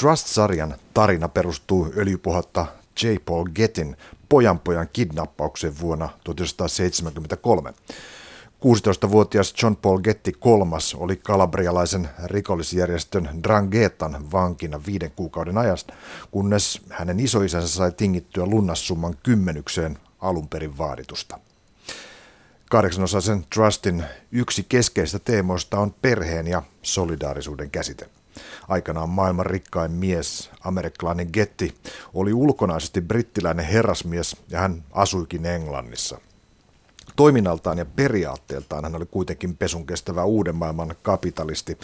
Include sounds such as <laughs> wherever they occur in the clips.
Trust-sarjan tarina perustuu öljypohatta J. Paul Gettin pojanpojan kidnappaukseen vuonna 1973. 16-vuotias John Paul Getty kolmas oli kalabrialaisen rikollisjärjestön Drangetan vankina viiden kuukauden ajasta, kunnes hänen isoisänsä sai tingittyä lunnassumman kymmenykseen alun perin vaaditusta. Kahdeksanosaisen Trustin yksi keskeistä teemoista on perheen ja solidaarisuuden käsite. Aikanaan maailman rikkain mies, amerikkalainen Getty, oli ulkonaisesti brittiläinen herrasmies ja hän asuikin Englannissa – Toiminnaltaan ja periaatteeltaan hän oli kuitenkin pesun kestävä uuden maailman kapitalisti,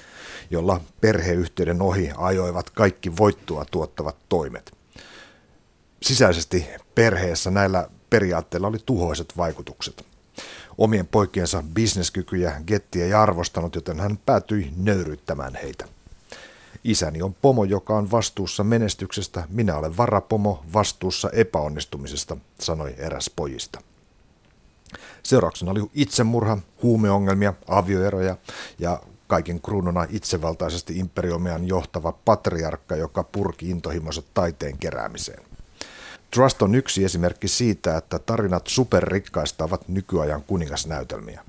jolla perheyhtiöiden ohi ajoivat kaikki voittoa tuottavat toimet. Sisäisesti perheessä näillä periaatteilla oli tuhoiset vaikutukset. Omien poikiensa bisneskykyjä Getti ei arvostanut, joten hän päätyi nöyryyttämään heitä. Isäni on pomo, joka on vastuussa menestyksestä, minä olen varapomo vastuussa epäonnistumisesta, sanoi eräs pojista. Seurauksena oli itsemurha, huumeongelmia, avioeroja ja kaiken kruununa itsevaltaisesti imperiomian johtava patriarkka, joka purki intohimonsa taiteen keräämiseen. Trust on yksi esimerkki siitä, että tarinat superrikkaista ovat nykyajan kuningasnäytelmiä.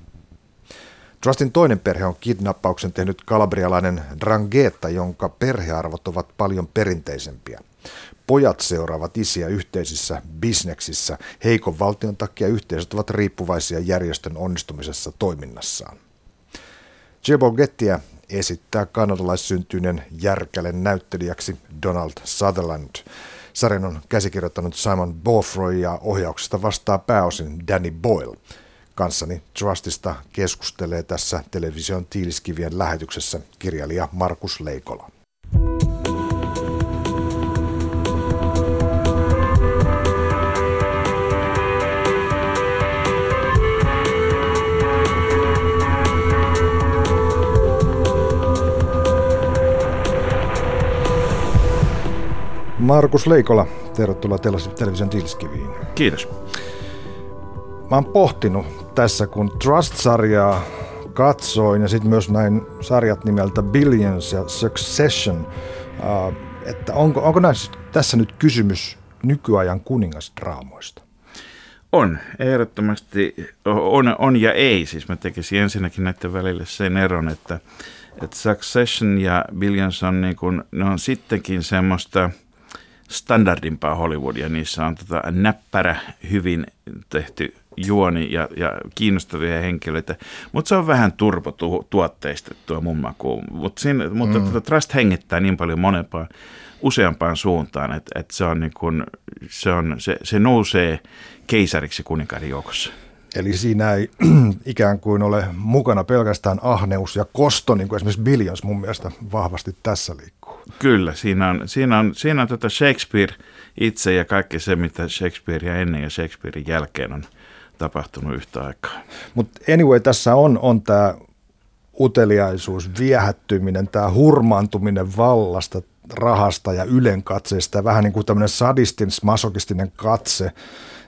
Trustin toinen perhe on kidnappauksen tehnyt kalabrialainen Drangheta, jonka perhearvot ovat paljon perinteisempiä. Pojat seuraavat isiä yhteisissä bisneksissä. Heikon valtion takia yhteisöt ovat riippuvaisia järjestön onnistumisessa toiminnassaan. Jebo Gettiä esittää kanadalaissyntyinen järkälen näyttelijäksi Donald Sutherland. Sarjan on käsikirjoittanut Simon Bofroy ja ohjauksesta vastaa pääosin Danny Boyle. Kanssani Trustista keskustelee tässä television tiiliskivien lähetyksessä kirjailija Markus Leikola. Markus Leikola, tervetuloa television Tilskiviin. Kiitos. Mä oon pohtinut tässä, kun Trust-sarjaa katsoin ja sitten myös näin sarjat nimeltä Billions ja Succession, äh, että onko, onko näissä, tässä nyt kysymys nykyajan kuningasdraamoista? On, ehdottomasti on, on ja ei. Siis mä tekisin ensinnäkin näiden välille sen eron, että, että Succession ja Billions on, niin kuin, ne on sittenkin semmoista – standardimpaa Hollywoodia. Niissä on tota näppärä, hyvin tehty juoni ja, ja kiinnostavia henkilöitä, mutta se on vähän turbotuotteistettua mun makuun. Mut siinä, mutta mm. tota Trust hengittää niin paljon monempaan, useampaan suuntaan, että, että se, on niin kun, se, on, se, se nousee keisariksi kuninkaiden joukossa. Eli siinä ei <clears throat> ikään kuin ole mukana pelkästään ahneus ja kosto, niin kuin esimerkiksi Billions mun mielestä vahvasti tässä liikkuu. Kyllä, siinä on, siinä on, siinä on tota Shakespeare itse ja kaikki se, mitä Shakespearea ennen ja Shakespearein jälkeen on tapahtunut yhtä aikaa. Mutta anyway, tässä on, on tämä uteliaisuus, viehättyminen, tämä hurmaantuminen vallasta, rahasta ja ylenkatseesta, vähän niin kuin tämmöinen sadistin, masokistinen katse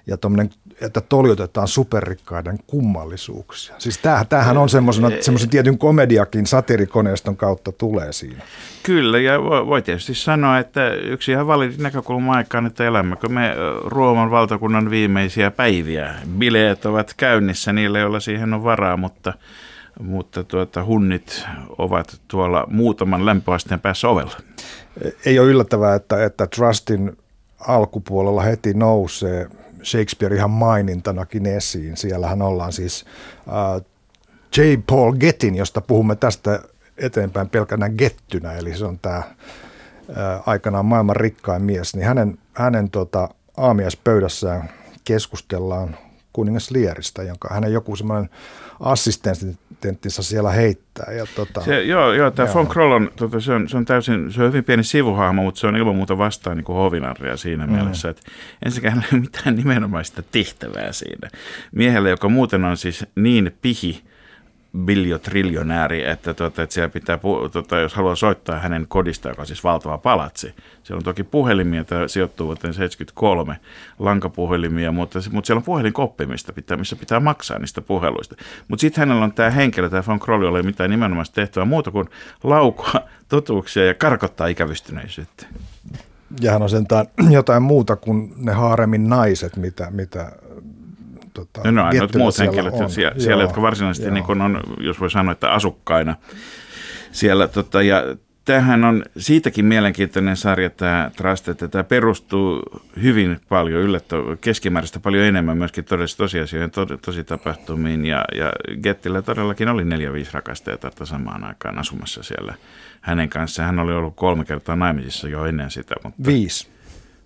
ja tuommoinen että toljotetaan superrikkaiden kummallisuuksia. Siis tämähän, tämähän on semmoisen tietyn komediakin satirikoneiston kautta tulee siinä. Kyllä, ja voi tietysti sanoa, että yksi ihan validi näkökulma aikaan, että elämmekö me Rooman valtakunnan viimeisiä päiviä. Bileet ovat käynnissä niille, joilla siihen on varaa, mutta, mutta tuota, hunnit ovat tuolla muutaman lämpöasteen päässä ovella. Ei ole yllättävää, että, että Trustin alkupuolella heti nousee – Shakespeare ihan mainintanakin esiin. Siellähän ollaan siis uh, J. Paul Gettin, josta puhumme tästä eteenpäin pelkänä Gettynä, eli se on tämä uh, aikanaan maailman rikkain mies, niin hänen, hänen tota, aamiaispöydässään keskustellaan kuningas Lieristä, jonka hänen joku semmoinen assistenttinsa siellä heittää. Ja tota, se, joo, joo, tämä von Kroll on, tota, se on, se on täysin, se on hyvin pieni sivuhahmo, mutta se on ilman muuta vastaan niin hovinarria siinä mm. mielessä, että ensinnäkin hänellä ei ole mitään nimenomaista tehtävää siinä. Miehelle, joka muuten on siis niin pihi, biljotriljonääri, että, tuota, että siellä pitää, tuota, jos haluaa soittaa hänen kodista, joka on siis valtava palatsi. Siellä on toki puhelimia, joita sijoittuu vuoteen 73, lankapuhelimia, mutta, mutta siellä on puhelinkoppi, mistä pitää, missä pitää maksaa niistä puheluista. Mutta sitten hänellä on tämä henkilö, tämä Von Krolli, oli mitään nimenomaan tehtävää muuta kuin laukua totuuksia ja karkottaa ikävystyneisyyttä. Ja hän on sentään jotain muuta kuin ne haaremin naiset, mitä, mitä tota, no, no ainoat muut henkilöt on. siellä, siellä jotka varsinaisesti niin on, jos voi sanoa, että asukkaina siellä. Tota, ja tämähän on siitäkin mielenkiintoinen sarja tämä Trust, että tämä perustuu hyvin paljon, yllättävän keskimääräistä paljon enemmän myöskin todellisesti tosiasioihin, to, tositapahtumiin. Ja, ja Gettillä todellakin oli neljä viisi rakastajaa samaan aikaan asumassa siellä hänen kanssaan. Hän oli ollut kolme kertaa naimisissa jo ennen sitä. Mutta viisi.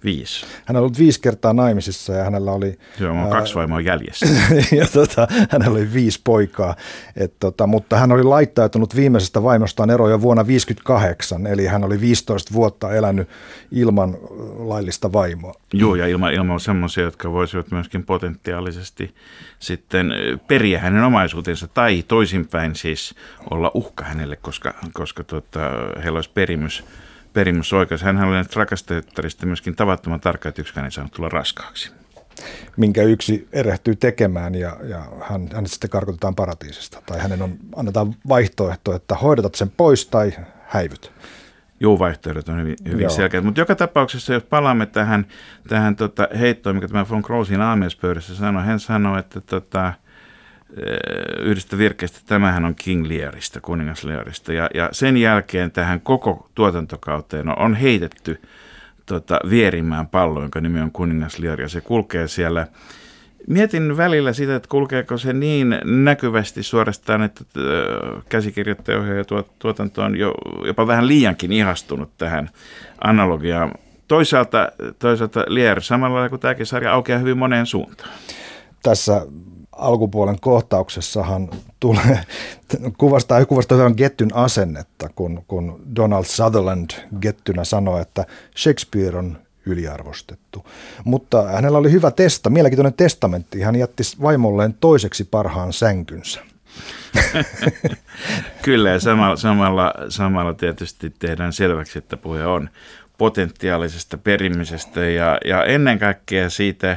Viisi. Hän on ollut viisi kertaa naimisissa ja hänellä oli... Joo, on kaksi vaimoa jäljessä. <laughs> ja tota, hänellä oli viisi poikaa, Et, tota, mutta hän oli laittautunut viimeisestä vaimostaan eroon jo vuonna 1958, eli hän oli 15 vuotta elänyt ilman laillista vaimoa. Joo, ja ilman, ilman semmoisia, jotka voisivat myöskin potentiaalisesti sitten periä hänen omaisuutensa tai toisinpäin siis olla uhka hänelle, koska, koska tota, heillä olisi perimys perimysoikeus. Hän oli näistä myöskin tavattoman tarkka, että yksikään ei saanut tulla raskaaksi. Minkä yksi erehtyy tekemään ja, ja hän, hän sitten karkotetaan paratiisista. Tai hänen on, annetaan vaihtoehto, että hoidatat sen pois tai häivyt. Joo, vaihtoehdot on hyvin, hyvin selkeät. Mutta joka tapauksessa, jos palaamme tähän, tähän tota heittoon, mikä tämä von Krolsin aamiaispöydässä sanoi, hän sanoi, että tota, yhdestä virkkeestä, tämähän on King Learista, kuningas Learista. Ja, ja sen jälkeen tähän koko tuotantokauteen on heitetty tota, vierimään pallo, jonka nimi on kuningas Lear, ja se kulkee siellä Mietin välillä sitä, että kulkeeko se niin näkyvästi suorastaan, että käsikirjoittaja ja tuotanto on jo, jopa vähän liiankin ihastunut tähän analogiaan. Toisaalta, toisaalta Lier samalla kuin tämäkin sarja aukeaa hyvin moneen suuntaan. Tässä alkupuolen kohtauksessahan tulee, kuvastaa, kuvastaa hyvän Gettyn asennetta, kun, kun Donald Sutherland Gettynä sanoi, että Shakespeare on yliarvostettu. Mutta hänellä oli hyvä testa, mielenkiintoinen testamentti. Hän jätti vaimolleen toiseksi parhaan sänkynsä. <laughs> Kyllä, ja samalla, samalla, samalla tietysti tehdään selväksi, että puhe on potentiaalisesta perimisestä ja, ja ennen kaikkea siitä,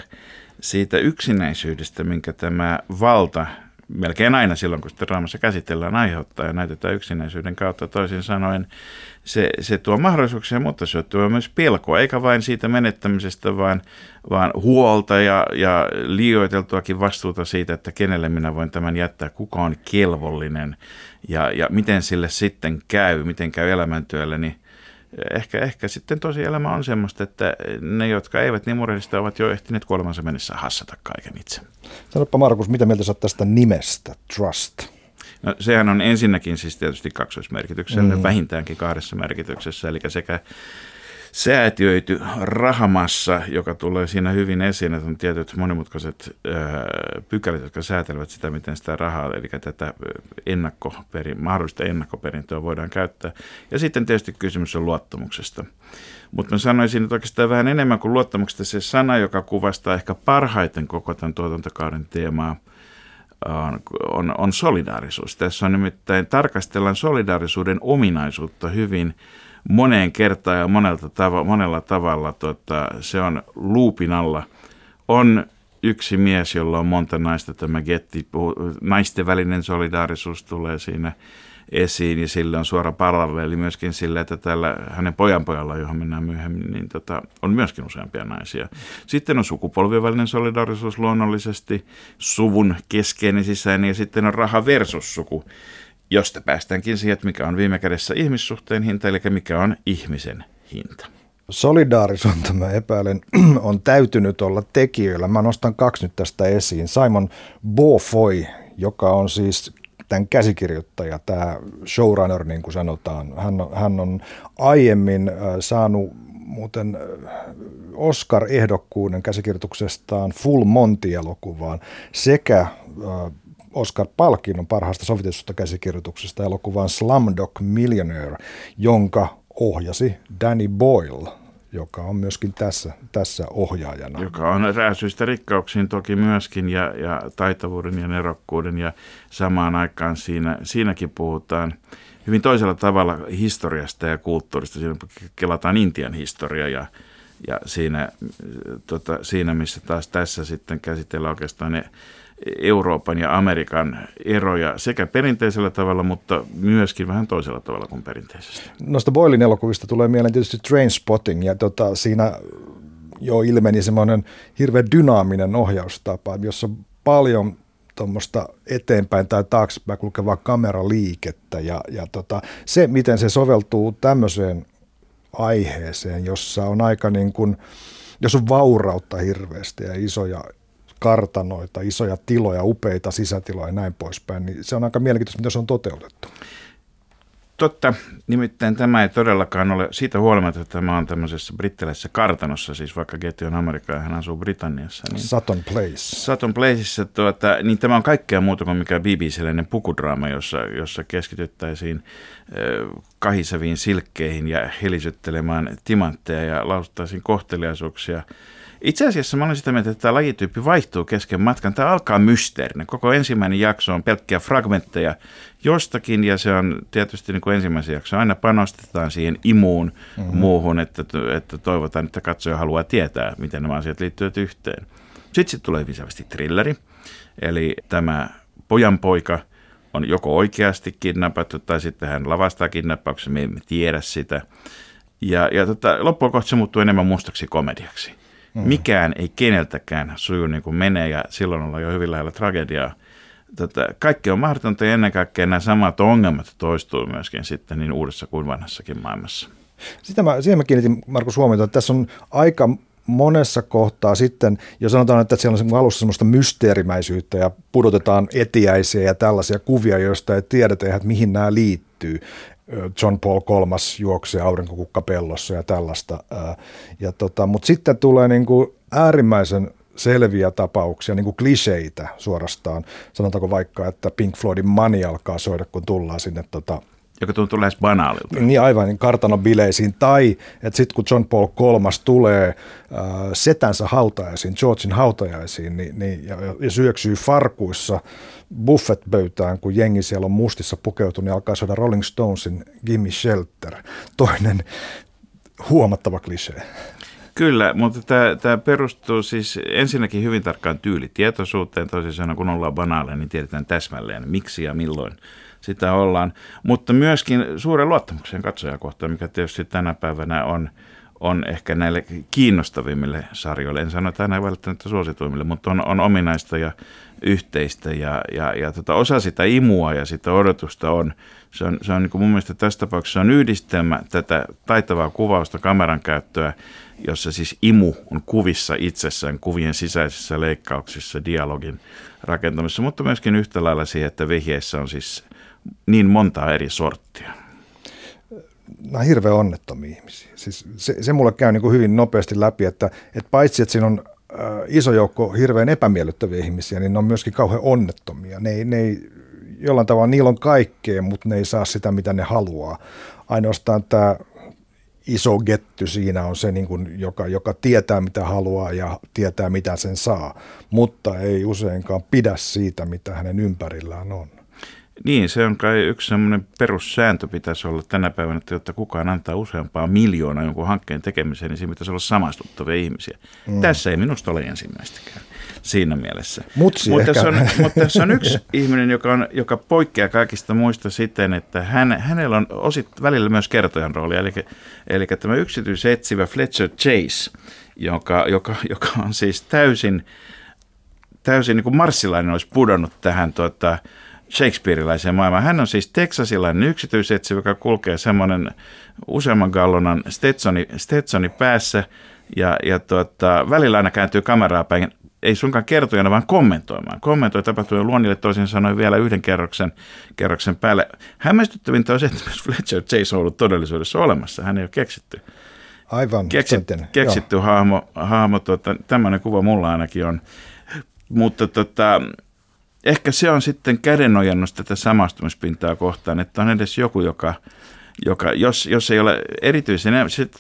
siitä yksinäisyydestä, minkä tämä valta melkein aina silloin, kun sitä raamassa käsitellään, aiheuttaa ja näytetään yksinäisyyden kautta. Toisin sanoen se, se tuo mahdollisuuksia, mutta se tuo myös pelkoa, eikä vain siitä menettämisestä, vaan, vaan huolta ja, ja liioiteltuakin vastuuta siitä, että kenelle minä voin tämän jättää, kuka on kelvollinen ja, ja miten sille sitten käy, miten käy elämäntyölle, niin ehkä, ehkä sitten tosi elämä on semmoista, että ne, jotka eivät niin murheellista, ovat jo ehtineet kuolemansa mennessä hassata kaiken itse. Sanoppa Markus, mitä mieltä sä tästä nimestä, Trust? No, sehän on ensinnäkin siis tietysti kaksoismerkityksellä, mm. vähintäänkin kahdessa merkityksessä, eli sekä säätiöity rahamassa, joka tulee siinä hyvin esiin, että on tietyt monimutkaiset pykälät, jotka säätelevät sitä, miten sitä rahaa, eli tätä ennakkoperin, mahdollista ennakkoperintöä voidaan käyttää. Ja sitten tietysti kysymys on luottamuksesta. Mutta mä sanoisin että oikeastaan vähän enemmän kuin luottamuksesta se sana, joka kuvastaa ehkä parhaiten koko tämän tuotantokauden teemaa, on, on, on solidaarisuus. Tässä on nimittäin, tarkastellaan solidaarisuuden ominaisuutta hyvin moneen kertaan ja monelta tava, monella tavalla tota, se on luupin alla. On yksi mies, jolla on monta naista, tämä Getti, naisten välinen solidaarisuus tulee siinä esiin ja sillä on suora paralleeli myöskin sillä, että tällä hänen pojanpojalla, johon mennään myöhemmin, niin tota, on myöskin useampia naisia. Sitten on sukupolvien välinen solidaarisuus luonnollisesti, suvun keskeinen sisäinen ja sitten on raha versus suku josta päästäänkin siihen, että mikä on viime kädessä ihmissuhteen hinta, eli mikä on ihmisen hinta. Solidaarisuutta mä epäilen <clears throat> on täytynyt olla tekijöillä. Mä nostan kaksi nyt tästä esiin. Simon Beaufoy, joka on siis tämän käsikirjoittaja, tämä showrunner niin kuin sanotaan. Hän, hän on aiemmin äh, saanut muuten äh, Oscar-ehdokkuuden käsikirjoituksestaan Full Monty-elokuvaan sekä äh, Oscar-palkinnon parhaasta sovitetusta käsikirjoituksesta elokuvaan Slumdog Millionaire, jonka ohjasi Danny Boyle, joka on myöskin tässä, tässä ohjaajana. Joka on rääsyistä rikkauksiin toki myöskin ja, ja taitavuuden ja nerokkuuden ja samaan aikaan siinä, siinäkin puhutaan hyvin toisella tavalla historiasta ja kulttuurista. Siinä kelataan Intian historia ja, ja siinä, tota, siinä, missä taas tässä sitten käsitellään oikeastaan ne Euroopan ja Amerikan eroja sekä perinteisellä tavalla, mutta myöskin vähän toisella tavalla kuin perinteisesti. Noista Boylin elokuvista tulee mieleen tietysti Train Spotting ja tota, siinä jo ilmeni semmoinen hirveän dynaaminen ohjaustapa, jossa paljon tuommoista eteenpäin tai taaksepäin kulkevaa kameraliikettä ja, ja tota, se, miten se soveltuu tämmöiseen aiheeseen, jossa on aika niin kuin, jos on vaurautta hirveästi ja isoja kartanoita, isoja tiloja, upeita sisätiloja ja näin poispäin, niin se on aika mielenkiintoista, miten se on toteutettu. Totta, nimittäin tämä ei todellakaan ole, siitä huolimatta, että tämä on tämmöisessä brittiläisessä kartanossa, siis vaikka Getty on Amerikka ja hän asuu Britanniassa. Niin Sutton Place. Sutton Placeissa, tuota, niin tämä on kaikkea muuta kuin mikä BBC-läinen pukudraama, jossa, jossa keskityttäisiin äh, kahiseviin silkkeihin ja helisyttelemään timantteja ja lausuttaisiin kohteliaisuuksia itse asiassa mä olen sitä mieltä, että tämä lajityyppi vaihtuu kesken matkan. Tämä alkaa mysteerinä. Koko ensimmäinen jakso on pelkkiä fragmentteja jostakin ja se on tietysti niin kuin ensimmäisen jakso. Aina panostetaan siihen imuun mm-hmm. muuhun, että, että toivotaan, että katsoja haluaa tietää, miten nämä asiat liittyvät yhteen. Sitten sitten tulee viisaavasti thrilleri, eli tämä pojanpoika on joko oikeasti kidnappattu tai sitten hän lavastaa kidnappauksen, me emme tiedä sitä. Ja, ja tota, loppujen kohta se muuttuu enemmän mustaksi komediaksi. Mm. Mikään ei keneltäkään suju niin kuin menee ja silloin ollaan jo hyvin lähellä tragediaa. Tätä, kaikki on mahdotonta ja ennen kaikkea nämä samat ongelmat toistuu myöskin sitten niin uudessa kuin vanhassakin maailmassa. Sitä mä, siihen mä kiinnitin Markus huomiota, että tässä on aika monessa kohtaa sitten, jos sanotaan, että siellä on alussa semmoista mysteerimäisyyttä ja pudotetaan etiäisiä ja tällaisia kuvia, joista ei tiedetä, että mihin nämä liittyy. John Paul kolmas juoksee aurinkokukkapellossa ja tällaista. Ja tota, Mutta sitten tulee niin kuin äärimmäisen selviä tapauksia, niin kuin kliseitä suorastaan. Sanotaanko vaikka, että Pink Floydin mani alkaa soida, kun tullaan sinne tota, joka tuntuu lähes banaalilta. Niin aivan, niin kartanobileisiin. Tai että sitten kun John Paul kolmas tulee äh, setänsä hautajaisiin, Georgein hautajaisiin, niin, niin, ja, ja syöksyy farkuissa buffet-pöytään, kun jengi siellä on mustissa pukeutunut, niin alkaa saada Rolling Stonesin Gimme Shelter. Toinen huomattava klisee. Kyllä, mutta tämä, tämä perustuu siis ensinnäkin hyvin tarkkaan tyylitietoisuuteen, toisin sanoen kun ollaan banaaleja, niin tiedetään täsmälleen miksi ja milloin sitä ollaan, mutta myöskin suuren luottamuksen katsojakohtaan, mikä tietysti tänä päivänä on, on ehkä näille kiinnostavimmille sarjoille, en sano, aina välttämättä suosituimmille, mutta on, on ominaista ja yhteistä. Ja, ja, ja tota, osa sitä imua ja sitä odotusta on, se on, se on niin kuin mun mielestä tässä tapauksessa on yhdistelmä tätä taitavaa kuvausta, kameran käyttöä, jossa siis imu on kuvissa itsessään, kuvien sisäisissä leikkauksissa, dialogin rakentamisessa, mutta myöskin yhtä lailla siihen, että vihjeissä on siis niin montaa eri sorttia? Nämä on hirveän onnettomia ihmisiä. Siis se, se mulle käy niin kuin hyvin nopeasti läpi, että, että paitsi että siinä on äh, iso joukko hirveän epämiellyttäviä ihmisiä, niin ne on myöskin kauhean onnettomia. Ne ne ei, jollain tavalla niillä on kaikkea, mutta ne ei saa sitä, mitä ne haluaa. Ainoastaan tämä iso getty siinä on se, niin kuin, joka, joka tietää mitä haluaa ja tietää mitä sen saa, mutta ei useinkaan pidä siitä, mitä hänen ympärillään on. Niin, se on kai yksi semmoinen perussääntö pitäisi olla tänä päivänä, että jotta kukaan antaa useampaa miljoonaa jonkun hankkeen tekemiseen, niin siinä pitäisi olla samastuttavia ihmisiä. Mm. Tässä ei minusta ole ensimmäistäkään siinä mielessä. Mutsi mutta, se on, <laughs> mutta tässä on yksi ihminen, joka, on, joka poikkeaa kaikista muista siten, että hän, hänellä on osit välillä myös kertojan rooli, eli, eli tämä yksityisetsivä Fletcher Chase, joka, joka, joka on siis täysin, täysin niin kuin marssilainen olisi pudonnut tähän tuota, Shakespeareilaiseen maailmaan. Hän on siis teksasilainen yksityisetsivä, joka kulkee semmoinen useamman gallonan Stetsoni, Stetsoni päässä ja, ja tuota, välillä aina kääntyy kameraa päin, ei sunkaan kertojana, vaan kommentoimaan. Kommentoi tapahtumia luonnille toisin sanoen vielä yhden kerroksen, kerroksen päälle. Hämmästyttävintä on se, että myös Fletcher Chase on ollut todellisuudessa olemassa. Hän ei ole keksitty. Aivan. Keksitty, keksitty hahmo, hahmo tuota, tämmöinen kuva mulla ainakin on. Mutta tota, ehkä se on sitten kädenojannus tätä samastumispintaa kohtaan, että on edes joku, joka, joka, jos, jos ei ole erityisen,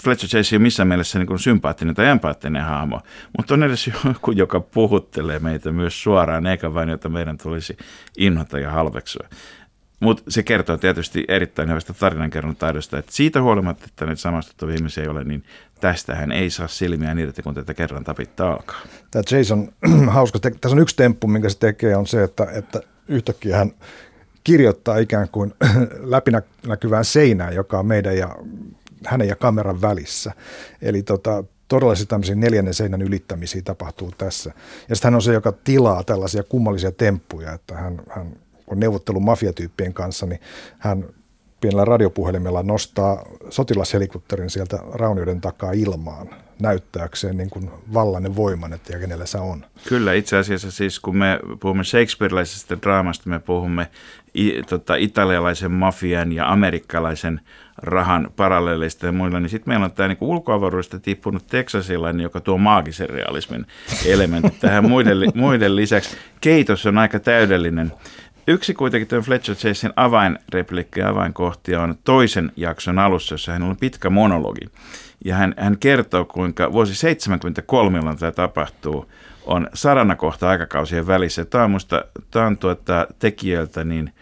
Fletcher Chase ei ole missään mielessä niin kuin sympaattinen tai empaattinen hahmo, mutta on edes joku, joka puhuttelee meitä myös suoraan, eikä vain, jota meidän tulisi inhota ja halveksua. Mutta se kertoo tietysti erittäin hyvästä tarinankerron taidosta, että siitä huolimatta, että näitä samastuttavia ihmisiä ei ole, niin tästähän ei saa silmiä irti, kun tätä kerran tapittaa alkaa. Tämä Jason, <clears throat> hauska, tässä on yksi temppu, minkä se tekee, on se, että, että yhtäkkiä hän kirjoittaa ikään kuin <clears throat> läpinäkyvään seinään, joka on meidän ja hänen ja kameran välissä. Eli tota, todella tämmöisiä neljännen seinän ylittämisiä tapahtuu tässä. Ja sitten hän on se, joka tilaa tällaisia kummallisia temppuja, että hän, hän on neuvottelu mafiatyyppien kanssa, niin hän pienellä radiopuhelimella nostaa sotilashelikopterin sieltä raunioiden takaa ilmaan näyttääkseen niin kuin vallainen voiman, että ja kenellä se on. Kyllä, itse asiassa siis kun me puhumme Shakespeareläisestä draamasta, me puhumme i, tota, italialaisen mafian ja amerikkalaisen rahan paralleelista ja muilla, niin sitten meillä on tämä niin ulkoavaruudesta tippunut teksasilainen, joka tuo maagisen realismin elementit tähän muiden, muiden lisäksi. Keitos on aika täydellinen Yksi kuitenkin tuon Fletcher Chasein avainreplikki ja avainkohtia on toisen jakson alussa, jossa hän on pitkä monologi. Ja hän, hän kertoo, kuinka vuosi 73, jolloin tämä tapahtuu, on sarana kohta aikakausien välissä. Tämä on, musta, tämä on tuota, tekijöiltä niin,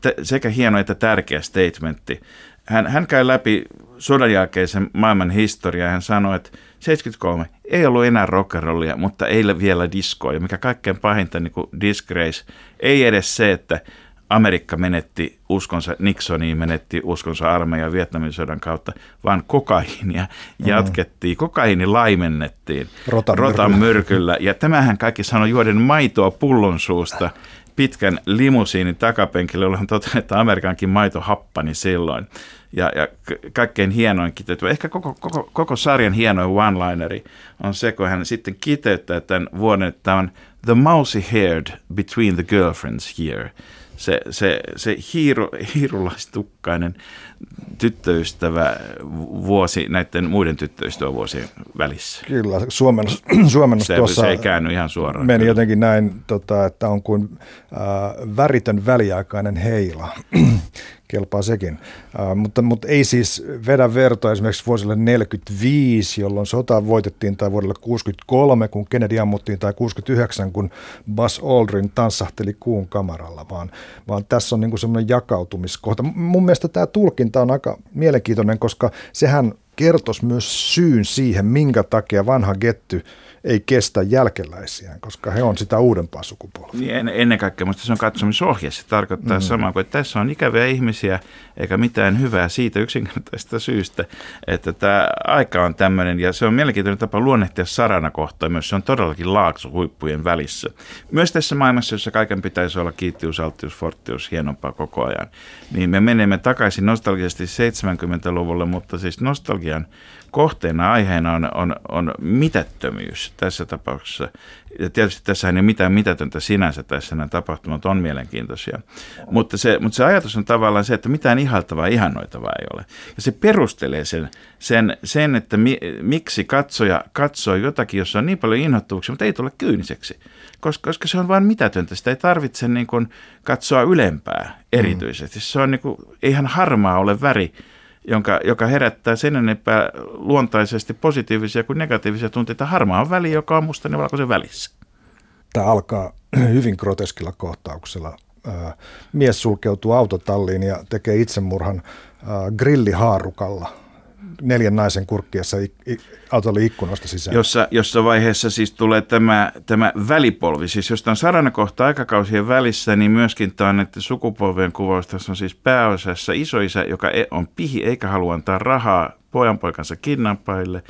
te, sekä hieno että tärkeä statementti. Hän, hän käy läpi sodan jälkeisen maailman historiaa hän sanoi, että 73 ei ollut enää rockerollia, mutta ei vielä diskoa. Ja mikä kaikkein pahinta niin kuin disgrace, ei edes se, että Amerikka menetti uskonsa, Nixoniin menetti uskonsa armeijan Vietnamin sodan kautta, vaan kokaiinia mm-hmm. jatkettiin, kokaiini laimennettiin rotan, rotan myrkyllä. Ja tämähän kaikki sanoi juoden maitoa pullon suusta <laughs> pitkän limusiinin takapenkille, jolloin toteaa, että Amerikankin maito happani silloin ja, ja kaikkein hienoin kiteytymä, ehkä koko, koko, koko sarjan hienoin one-lineri on se, kun hän sitten kiteyttää tämän vuoden, että tämä on The Mousy Haired Between the Girlfriends Year. Se, se, se hiiru, hiirulaistukkainen tyttöystävä vuosi näiden muiden tyttöystävävuosien välissä. Kyllä, suomennus, <clears throat> suomennus se, tuossa se ei käänny ihan suoraan. Meni kyllä. jotenkin näin, tota, että on kuin äh, väritön väliaikainen heila <clears throat> kelpaa sekin. Uh, mutta, mutta ei siis vedä vertoa esimerkiksi vuosille 45, jolloin sota voitettiin, tai vuodelle 63, kun Kennedy ammuttiin, tai 69, kun Buzz Aldrin tanssahteli kuun kamaralla, vaan, vaan tässä on niin semmoinen jakautumiskohta. Mun mielestä tämä tulkinta on aika mielenkiintoinen, koska sehän kertoisi myös syyn siihen, minkä takia vanha Getty – ei kestä jälkeläisiään, koska he on sitä uudempaa sukupolvea. Niin en, ennen kaikkea, mutta se on katsomisohje. Se tarkoittaa mm. samaa kuin, että tässä on ikäviä ihmisiä, eikä mitään hyvää siitä yksinkertaisesta syystä, että tämä aika on tämmöinen, ja se on mielenkiintoinen tapa luonnehtia sarana kohtaa myös. Se on todellakin laakso huippujen välissä. Myös tässä maailmassa, jossa kaiken pitäisi olla kiittius, alttius, fortius, hienompaa koko ajan, niin me menemme takaisin nostalgisesti 70-luvulle, mutta siis nostalgian kohteena aiheena on, on, on mitättömyys tässä tapauksessa. Ja tietysti tässä ei ole mitään mitätöntä sinänsä tässä nämä tapahtumat on mielenkiintoisia. Mutta se, mutta se ajatus on tavallaan se, että mitään ihaltavaa ihannoitavaa ei ole. Ja se perustelee sen, sen, sen että mi, miksi katsoja katsoo jotakin, jossa on niin paljon inhottuvuuksia, mutta ei tule kyyniseksi. Koska, koska se on vain mitätöntä. Sitä ei tarvitse niin kuin katsoa ylempää erityisesti. Se on niin kuin, eihän harmaa ole väri jonka, joka herättää sen enempää luontaisesti positiivisia kuin negatiivisia tunteita. Harmaa on väli, joka on musta ja valkoisen välissä. Tämä alkaa <clears throat> hyvin groteskilla kohtauksella. Mies sulkeutuu autotalliin ja tekee itsemurhan grillihaarukalla – neljän naisen kurkkiessa autolli ikkunoista sisään. Jossa, jossa vaiheessa siis tulee tämä, tämä välipolvi. Siis jos on sarana kohta aikakausien välissä, niin myöskin tämä on että sukupolvien kuvaus. Tässä on siis pääosassa isoisä, joka e- on pihi eikä halua antaa rahaa pojanpoikansa kidnappaille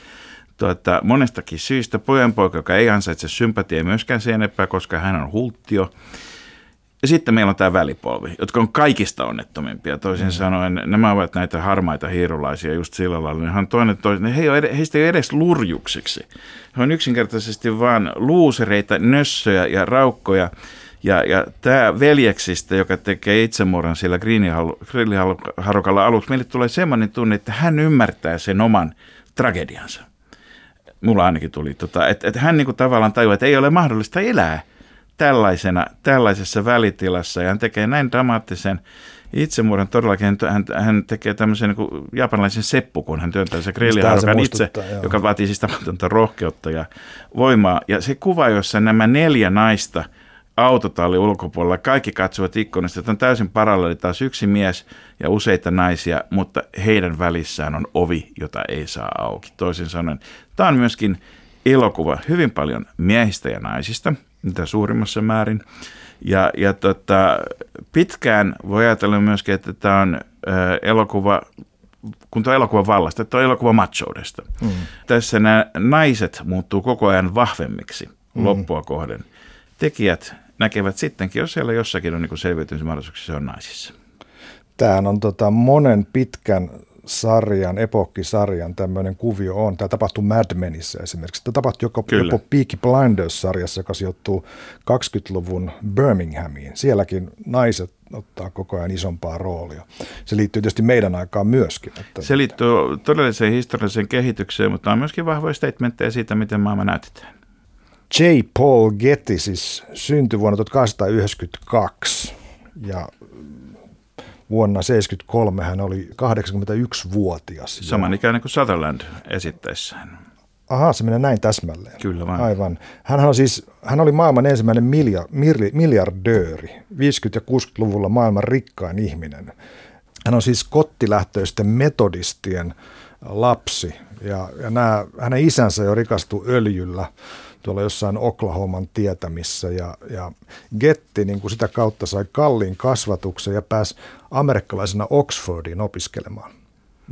tuota, monestakin syystä. Pojanpoika, joka ei ansaitse sympatiaa myöskään sen enempää, koska hän on hulttio. Ja sitten meillä on tämä välipolvi, jotka on kaikista onnettomimpia. Toisin mm. sanoen, nämä ovat näitä harmaita hiirulaisia just sillä lailla. Ne on toinen, toinen, he ei heistä ei ole edes lurjuksiksi. He on yksinkertaisesti vain luusereita, nössöjä ja raukkoja. Ja, ja tämä veljeksistä, joka tekee itsemurhan siellä grilliharukalla aluksi, meille tulee sellainen tunne, että hän ymmärtää sen oman tragediansa. Mulla ainakin tuli, tota, että, että hän niin kuin tavallaan tajuaa, että ei ole mahdollista elää – tällaisena, tällaisessa välitilassa ja hän tekee näin dramaattisen itsemurhan todellakin. Hän, hän tekee tämmöisen niin japanilaisen seppu, kun hän työntää se grilliharukan itse, joo. joka vaatii siis tamatonta rohkeutta ja voimaa. Ja se kuva, jossa nämä neljä naista autotalli ulkopuolella, kaikki katsovat ikkunasta, että on täysin paralleeli taas yksi mies ja useita naisia, mutta heidän välissään on ovi, jota ei saa auki. Toisin sanoen, tämä on myöskin elokuva hyvin paljon miehistä ja naisista, mitä suurimmassa määrin. Ja, ja tota, pitkään voi ajatella myöskin, että tämä on elokuva, kun tuo elokuva vallasta, että on elokuva machoudesta. Mm. Tässä nämä naiset muuttuu koko ajan vahvemmiksi mm. loppua kohden. Tekijät näkevät sittenkin, jos siellä jossakin on niin selviytymismahdollisuuksia, se on naisissa. Tämähän on tota monen pitkän sarjan, epokkisarjan tämmöinen kuvio on. Tämä tapahtui Mad Menissä esimerkiksi. Tämä tapahtui joko, jopa Peaky Blinders-sarjassa, joka sijoittuu 20-luvun Birminghamiin. Sielläkin naiset ottaa koko ajan isompaa roolia. Se liittyy tietysti meidän aikaan myöskin. Että se liittyy todelliseen historialliseen kehitykseen, mutta on myöskin vahvoja statementteja siitä, miten maailma näytetään. J. Paul Getty siis syntyi vuonna 1892 ja vuonna 1973 hän oli 81-vuotias. Samanikäinen kuin Sutherland esittäessään. Aha, se menee näin täsmälleen. Kyllä vaan. Aivan. Hän, on siis, hän oli maailman ensimmäinen milja, miljardööri, 50- ja 60-luvulla maailman rikkain ihminen. Hän on siis kottilähtöisten metodistien lapsi ja, ja nämä, hänen isänsä jo rikastui öljyllä tuolla jossain Oklahoman tietämissä ja, ja Getti niin kuin sitä kautta sai kalliin kasvatuksen ja pääsi amerikkalaisena Oxfordiin opiskelemaan.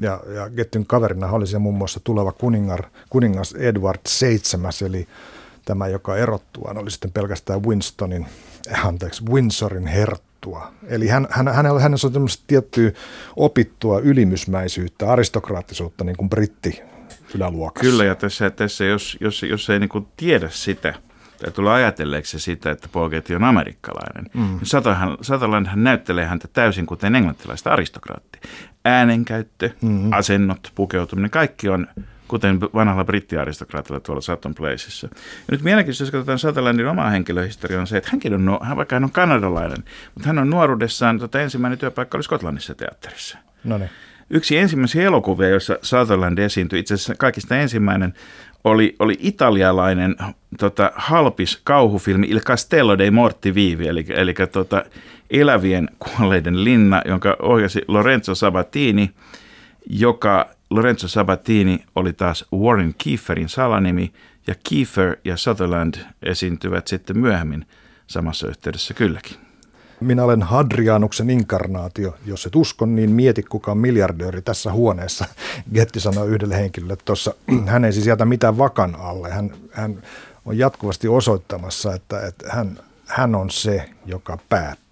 Ja, ja Gettin kaverina oli se muun muassa tuleva kuningar, kuningas Edward VII, eli tämä, joka erottuaan oli sitten pelkästään Winstonin, anteeksi, Windsorin herttua. Eli hän, hän, hänellä, hänessä on tiettyä opittua ylimysmäisyyttä, aristokraattisuutta, niin kuin britti yläluokassa. Kyllä, ja tässä, tässä jos, jos, jos ei niin tiedä sitä, tai tulee ajatelleeksi sitä, että Paul Getty on amerikkalainen, mm. niin Sutherland hän näyttelee häntä täysin kuten englantilaista aristokraatti. Äänenkäyttö, mm-hmm. asennot, pukeutuminen, kaikki on kuten vanhalla brittiaristokraatilla tuolla Sutton Placeissa. Ja nyt mielenkiintoista, jos katsotaan Sutherlandin omaa henkilöhistoriaa, on se, että hänkin on, vaikka hän on kanadalainen, mutta hän on nuoruudessaan, tota, ensimmäinen työpaikka oli Skotlannissa teatterissa. No niin. Yksi ensimmäisiä elokuvia, joissa Sutherland esiintyi, itse asiassa kaikista ensimmäinen, oli, oli italialainen tota, halpis kauhufilmi Il Castello dei Morti Vivi, eli, eli tota, elävien kuolleiden linna, jonka ohjasi Lorenzo Sabatini, joka Lorenzo Sabatini oli taas Warren Kieferin salanimi, ja Kiefer ja Sutherland esiintyvät sitten myöhemmin samassa yhteydessä kylläkin. Minä olen Hadrianuksen inkarnaatio. Jos et usko, niin mieti kuka on miljardööri tässä huoneessa. <laughs> Getti sanoi yhdelle henkilölle tuossa. <clears throat> Hän ei siis jätä mitään vakan alle. Hän, hän on jatkuvasti osoittamassa, että, että hän, hän on se, joka päättää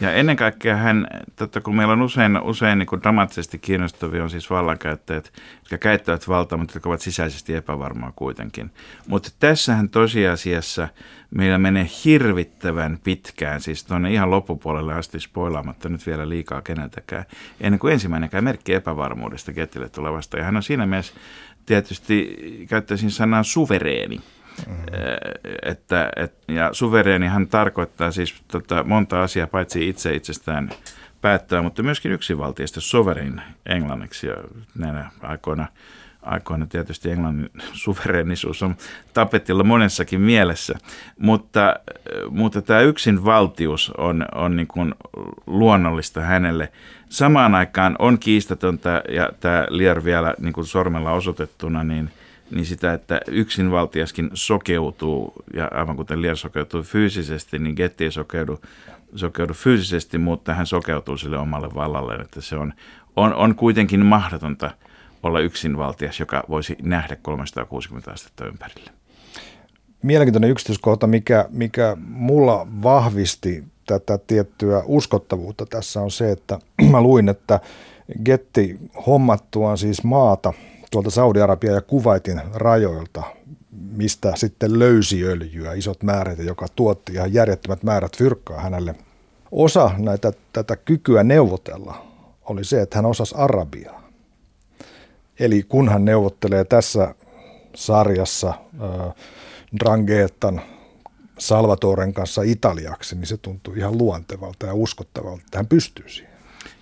Ja ennen kaikkea hän, totta kun meillä on usein, usein niin kuin dramaattisesti kiinnostavia on siis vallankäyttäjät, jotka käyttävät valtaa, mutta jotka ovat sisäisesti epävarmaa kuitenkin. Mutta tässähän tosiasiassa meillä menee hirvittävän pitkään, siis tuonne ihan loppupuolelle asti spoilaamatta nyt vielä liikaa keneltäkään, ennen kuin ensimmäinenkään merkki epävarmuudesta Kettille tulevasta. Ja hän on siinä mielessä tietysti, käyttäisin sanaa suvereeni. Mm-hmm. Että, et, ja suvereenihan tarkoittaa siis tota, monta asiaa, paitsi itse itsestään päättää, mutta myöskin yksinvaltiasta sovereign englanniksi ja näinä aikoina aikoina tietysti Englannin <laughs> suverenisuus on tapetilla monessakin mielessä, mutta, mutta tämä yksinvaltius on, on niin kuin luonnollista hänelle. Samaan aikaan on kiistatonta, ja tämä Lier vielä niin kuin sormella osoitettuna, niin, niin sitä, että yksinvaltiaskin sokeutuu, ja aivan kuten Lier sokeutuu fyysisesti, niin Getty ei sokeudu, sokeudu fyysisesti, mutta hän sokeutuu sille omalle vallalleen, että se on, on, on kuitenkin mahdotonta – olla yksinvaltias, joka voisi nähdä 360 astetta ympärille. Mielenkiintoinen yksityiskohta, mikä, mikä mulla vahvisti tätä tiettyä uskottavuutta tässä on se, että <clears throat> mä luin, että Getti hommattuaan siis maata tuolta Saudi-Arabia ja Kuwaitin rajoilta, mistä sitten löysi öljyä, isot määrät, joka tuotti ihan järjettömät määrät fyrkkaa hänelle. Osa näitä, tätä kykyä neuvotella oli se, että hän osasi arabiaa. Eli kun hän neuvottelee tässä sarjassa äh, Drangeetan Salvatoren kanssa italiaksi, niin se tuntuu ihan luontevalta ja uskottavalta, että hän pystyy siihen.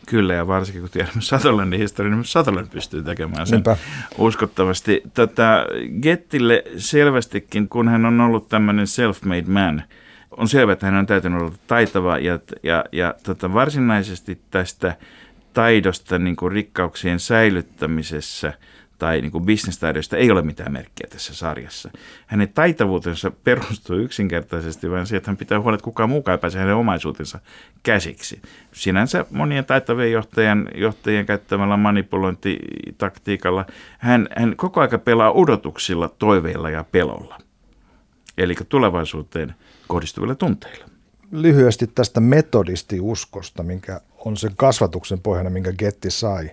Kyllä, ja varsinkin kun tiedämme Sutherlandin historian, niin Sutherland pystyy tekemään sen Niinpä. uskottavasti. Tota, Gettille selvästikin, kun hän on ollut tämmöinen self-made man, on selvä, että hän on täytynyt olla taitava, ja, ja, ja tota, varsinaisesti tästä taidosta niin kuin rikkauksien säilyttämisessä – tai niin bisnestaidoista ei ole mitään merkkiä tässä sarjassa. Hänen taitavuutensa perustuu yksinkertaisesti vain siihen, että hän pitää huolta, että kukaan muukaan ei pääse hänen omaisuutensa käsiksi. Sinänsä monien taitavien johtajien, johtajien käyttämällä manipulointitaktiikalla hän, hän koko aika pelaa odotuksilla, toiveilla ja pelolla. Eli tulevaisuuteen kohdistuvilla tunteilla. Lyhyesti tästä metodistiuskosta, minkä on sen kasvatuksen pohjana, minkä Getti sai,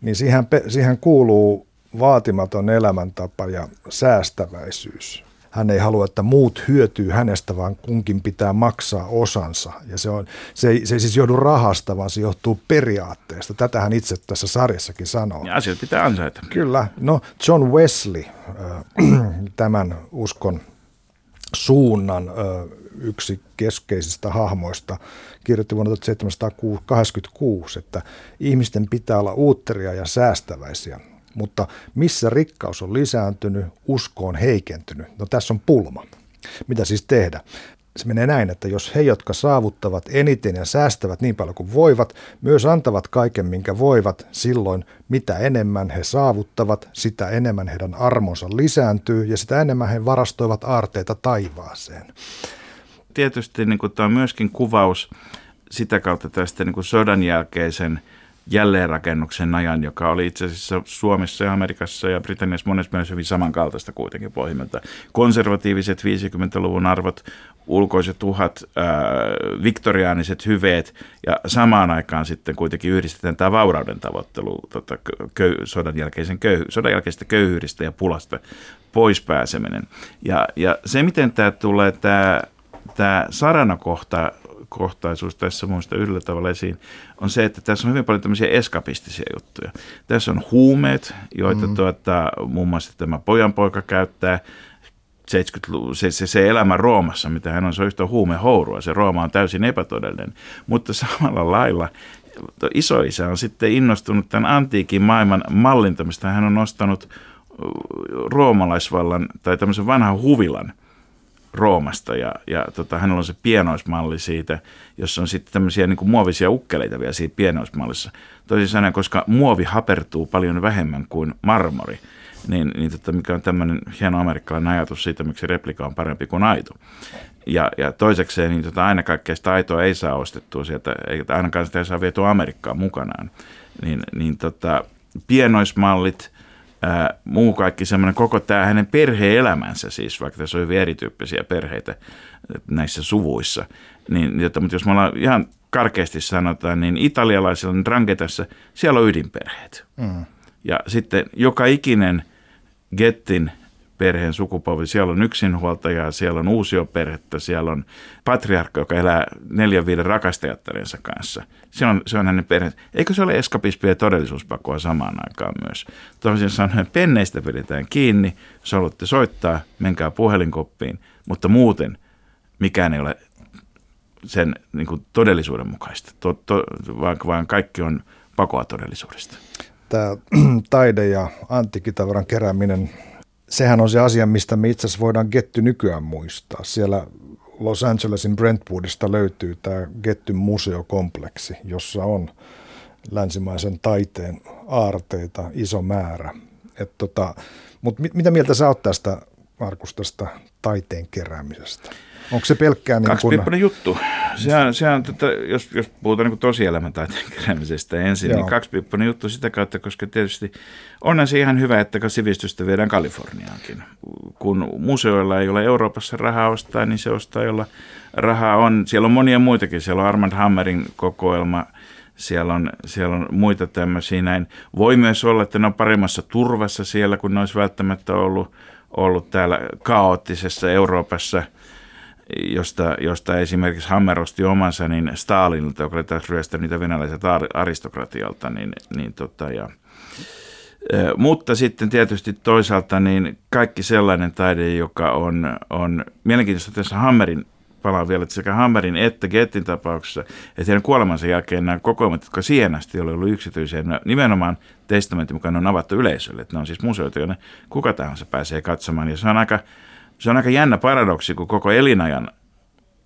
niin siihen, siihen kuuluu vaatimaton elämäntapa ja säästäväisyys. Hän ei halua, että muut hyötyy hänestä, vaan kunkin pitää maksaa osansa. Ja se, on, se, ei, se ei siis johdu rahasta, vaan se johtuu periaatteesta. Tätä hän itse tässä sarjassakin sanoo. Ja asiat pitää ansaita. Kyllä. No John Wesley, äh, <clears throat> tämän uskon suunnan äh, yksi keskeisistä hahmoista, kirjoitti vuonna 1786, että ihmisten pitää olla uutteria ja säästäväisiä. Mutta missä rikkaus on lisääntynyt, usko on heikentynyt. No tässä on pulma. Mitä siis tehdä? Se menee näin, että jos he, jotka saavuttavat eniten ja säästävät niin paljon kuin voivat, myös antavat kaiken, minkä voivat, silloin mitä enemmän he saavuttavat, sitä enemmän heidän armonsa lisääntyy ja sitä enemmän he varastoivat aarteita taivaaseen. Tietysti niin tämä on myöskin kuvaus sitä kautta tästä niin sodan jälkeisen – jälleenrakennuksen ajan, joka oli itse asiassa Suomessa ja Amerikassa ja Britanniassa monessa mielessä hyvin samankaltaista kuitenkin pohjimmilta. Konservatiiviset 50-luvun arvot, ulkoiset uhat, ää, viktoriaaniset hyveet ja samaan aikaan sitten kuitenkin yhdistetään tämä vaurauden tavoittelu tota, köy, sodan, jälkeisen köy, sodan jälkeistä köyhyydestä ja pulasta pois pääseminen. Ja, ja se, miten tämä tulee, tämä, tämä saranakohta kohtaisuus tässä muista yhdellä tavalla esiin, on se, että tässä on hyvin paljon tämmöisiä eskapistisia juttuja. Tässä on huumeet, joita mm. tuota, muun muassa tämä pojanpoika käyttää, 70 se, se, se elämä Roomassa, mitä hän on, se on yhtä huumehourua. Se Rooma on täysin epätodellinen. Mutta samalla lailla isoisä on sitten innostunut tämän antiikin maailman mallintamista. Hän on nostanut roomalaisvallan tai tämmöisen vanhan huvilan Roomasta ja, ja tota, hänellä on se pienoismalli siitä, jossa on sitten tämmöisiä niin kuin muovisia ukkeleita vielä siinä pienoismallissa. Toisin sanoen, koska muovi hapertuu paljon vähemmän kuin marmori, niin, niin tota, mikä on tämmöinen hieno amerikkalainen ajatus siitä, miksi replika on parempi kuin aito. Ja, ja toisekseen, niin tota, aina kaikkea sitä aitoa ei saa ostettua sieltä, eikä ainakaan sitä ei saa vietyä Amerikkaan mukanaan. Niin, niin tota, pienoismallit – ää, muu kaikki semmoinen koko tämä hänen perheelämänsä siis, vaikka tässä on hyvin erityyppisiä perheitä näissä suvuissa, niin, jota, mutta jos me ollaan ihan karkeasti sanotaan, niin italialaisilla Drangetassa siellä on ydinperheet. Mm. Ja sitten joka ikinen Gettin perheen sukupolvi. Siellä on yksinhuoltajaa, siellä on uusioperhettä, siellä on patriarkka, joka elää neljän viiden rakastajattarensa kanssa. Se on, se on hänen perhe. Eikö se ole eskapismia ja todellisuuspakoa samaan aikaan myös? Toisin sanoen penneistä pidetään kiinni, jos haluatte soittaa, menkää puhelinkoppiin, mutta muuten mikään ei ole sen niin kuin todellisuuden mukaista, to, to, vaan, vaan kaikki on pakoa todellisuudesta. Tämä <clears throat> taide ja antiikitavaran kerääminen sehän on se asia, mistä me itse asiassa voidaan Getty nykyään muistaa. Siellä Los Angelesin Brentwoodista löytyy tämä Gettyn museokompleksi, jossa on länsimaisen taiteen aarteita iso määrä. tota, Mutta mit, mitä mieltä sä oot tästä, Markus, tästä taiteen keräämisestä? Onko se pelkkää niin Kaksipiippunen kun... juttu. Sehän, sehän tota, jos, jos puhutaan niin tosielämän taiteen keräämisestä ensin, niin Joo. niin kaksipiippunen juttu sitä kautta, koska tietysti onhan se ihan hyvä, että sivistystä viedään Kaliforniaankin. Kun museoilla ei ole Euroopassa rahaa ostaa, niin se ostaa, jolla rahaa on. Siellä on monia muitakin. Siellä on Armand Hammerin kokoelma, siellä on, siellä on muita tämmöisiä näin. Voi myös olla, että ne on paremmassa turvassa siellä, kun ne olisi välttämättä ollut, ollut täällä kaoottisessa Euroopassa – josta, josta esimerkiksi Hammer osti omansa, niin Stalinilta, joka oli taas ryöstänyt niitä venäläiseltä aristokratialta, niin, niin tota, ja, Mutta sitten tietysti toisaalta niin kaikki sellainen taide, joka on, on mielenkiintoista tässä Hammerin palaan vielä, että sekä Hammerin että Gettin tapauksessa, että heidän kuolemansa jälkeen nämä kokoelmat, jotka siihen asti oli ollut yksityisiä, nimenomaan testamentin mukaan on avattu yleisölle. Että ne on siis museoita, joille kuka tahansa pääsee katsomaan. Ja se on aika, se on aika jännä paradoksi, kun koko elinajan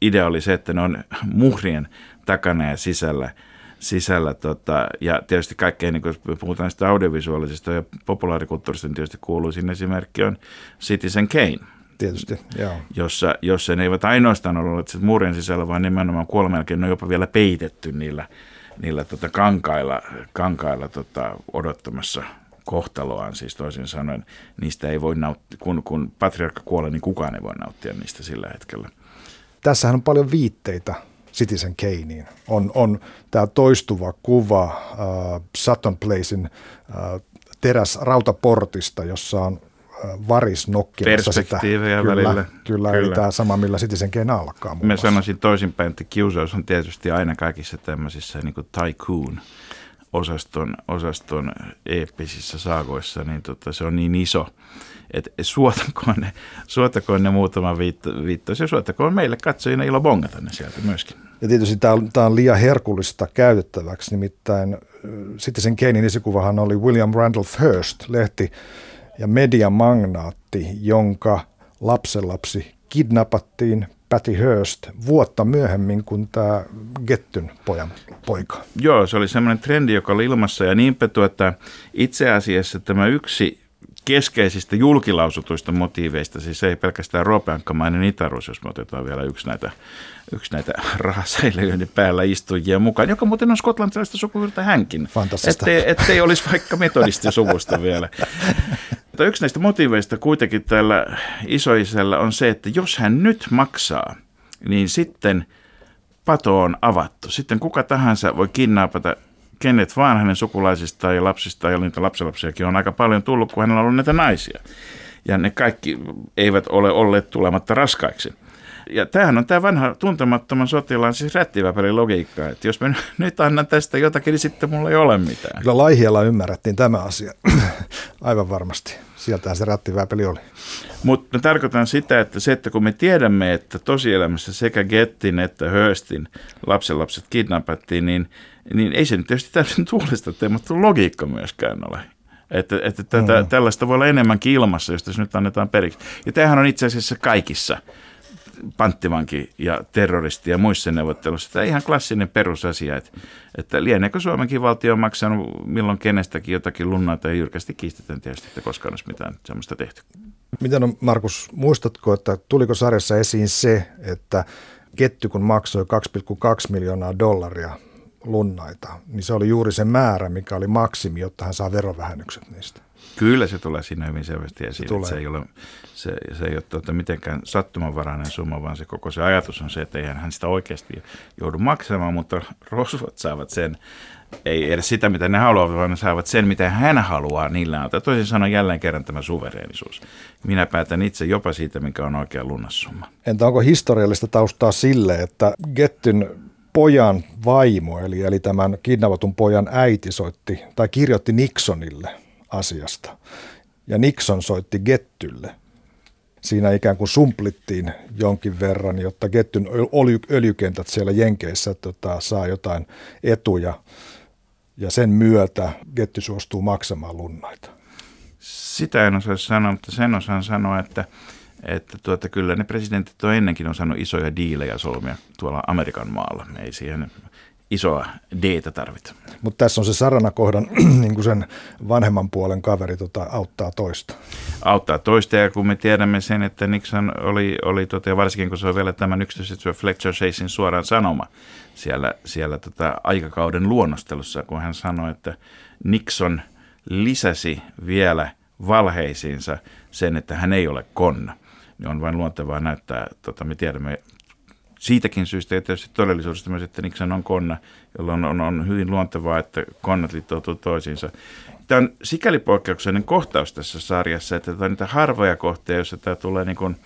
idea oli se, että ne on muhrien takana ja sisällä – sisällä. Tota, ja tietysti kaikkein, niin kun puhutaan näistä audiovisuaalisista ja populaarikulttuurista, niin tietysti kuuluisin esimerkki on Citizen Kane. Tietysti, joo. Jossa, jossa ne eivät ainoastaan ole olleet muurien sisällä, vaan nimenomaan kuoleman jälkeen ne on jopa vielä peitetty niillä, niillä tota kankailla, kankailla tota, odottamassa kohtaloaan, siis toisin sanoen, niistä ei voi nauttia, kun, kun patriarkka kuolee, niin kukaan ei voi nauttia niistä sillä hetkellä. Tässähän on paljon viitteitä Citizen Kaneen. On, on tämä toistuva kuva äh, Sutton Placein äh, teräs rautaportista, jossa on äh, varis nokkimassa sitä. Kyllä, välillä. Kyllä, kyllä, tämä sama, millä Citizen Kane alkaa. Mä sanoisin toisinpäin, että kiusaus on tietysti aina kaikissa tämmöisissä niin kuin tycoon osaston, osaston eeppisissä saagoissa, niin tota, se on niin iso, että suotakoon ne, suotakoon ne muutama viitto, viittos ja suotakoon meille katsojina ilo bongata ne sieltä myöskin. Ja tietysti tämä on, tämä on liian herkullista käytettäväksi, nimittäin sitten sen Keinin esikuvahan oli William Randolph Hearst, lehti ja mediamagnaatti, jonka lapsenlapsi kidnappattiin Patty Hearst vuotta myöhemmin kuin tämä Gettyn pojan poika. Joo, se oli semmoinen trendi, joka oli ilmassa ja niinpä tuota, itse asiassa tämä yksi keskeisistä julkilausutuista motiiveista, siis ei pelkästään ropeankkamainen itaruus, jos me otetaan vielä yksi näitä, yksi näitä rahasäiliöiden päällä istujia mukaan, joka muuten on skotlantilaista sukujuurta hänkin. Ettei, ettei olisi vaikka suvusta vielä. Mutta yksi näistä motiiveista kuitenkin tällä isoisellä on se, että jos hän nyt maksaa, niin sitten pato on avattu. Sitten kuka tahansa voi kidnappata kenet vaan hänen sukulaisistaan ja lapsistaan, ja niitä lapsilapsiakin on aika paljon tullut, kun hänellä on ollut näitä naisia. Ja ne kaikki eivät ole olleet tulematta raskaiksi. Ja tämähän on tämä vanha tuntemattoman sotilaan siis rättiväpelin logiikka, että jos mä <laughs> nyt annan tästä jotakin, niin sitten mulla ei ole mitään. Kyllä Laihialla ymmärrettiin tämä asia, <clears throat> aivan varmasti. Sieltähän se rättiväpeli oli. Mutta tarkoitan sitä, että se, että kun me tiedämme, että tosielämässä sekä Gettin että Höstin lapsenlapset kidnappattiin, niin, niin ei se nyt tietysti täysin tuulista teemattu logiikka myöskään ole. Että, että tätä, mm. tällaista voi olla enemmänkin ilmassa, jos nyt annetaan periksi. Ja tämähän on itse asiassa kaikissa panttivanki ja terroristi ja muissa neuvotteluissa. Tämä on ihan klassinen perusasia, että, että lieneekö Suomenkin valtio on maksanut milloin kenestäkin jotakin lunnaa tai jyrkästi kiistetään tietysti, että koskaan olisi mitään sellaista tehty. Miten on, Markus, muistatko, että tuliko sarjassa esiin se, että Ketty kun maksoi 2,2 miljoonaa dollaria lunnaita, niin se oli juuri se määrä, mikä oli maksimi, jotta hän saa verovähennykset niistä. Kyllä se tulee siinä hyvin selvästi esiin. Se, tulee. se ei ole, se, se ei ole tuota, mitenkään sattumanvarainen summa, vaan se koko se ajatus on se, että eihän hän sitä oikeasti joudu maksamaan, mutta rosvot saavat sen, ei edes sitä, mitä ne haluavat, vaan ne saavat sen, mitä hän haluaa niillä antaa. Toisin sanoen jälleen kerran tämä suvereenisuus. Minä päätän itse jopa siitä, mikä on oikea lunnassumma. Entä onko historiallista taustaa sille, että Gettyn pojan vaimo, eli, eli tämän kidnappatun pojan äiti soitti tai kirjoitti Nixonille asiasta. Ja Nixon soitti Gettylle. Siinä ikään kuin sumplittiin jonkin verran, jotta Gettyn öljykentät siellä Jenkeissä tota, saa jotain etuja. Ja sen myötä Getty suostuu maksamaan lunnaita. Sitä en osaa sanoa, mutta sen osaan sanoa, että että tuota, kyllä ne presidentit on ennenkin osannut isoja diilejä solmia tuolla Amerikan maalla. Ei siihen isoa d tarvita. Mutta tässä on se Sarana-kohdan, <clears throat> niin kuin sen vanhemman puolen kaveri tota, auttaa toista. Auttaa toista, ja kun me tiedämme sen, että Nixon oli, oli tota, ja varsinkin kun se on vielä tämän yksityisen Fletcher Chasein suoraan sanoma siellä, siellä tota, aikakauden luonnostelussa, kun hän sanoi, että Nixon lisäsi vielä valheisiinsa sen, että hän ei ole konna niin on vain luontevaa näyttää, tota, me tiedämme siitäkin syystä ja tietysti todellisuudesta myös, että Nixon on konna, jolloin on, on hyvin luontevaa, että konnat liittoutuu toisiinsa. Tämä on sikäli poikkeuksellinen kohtaus tässä sarjassa, että tämä on niitä harvoja kohtia, joissa tämä tulee niin kuin,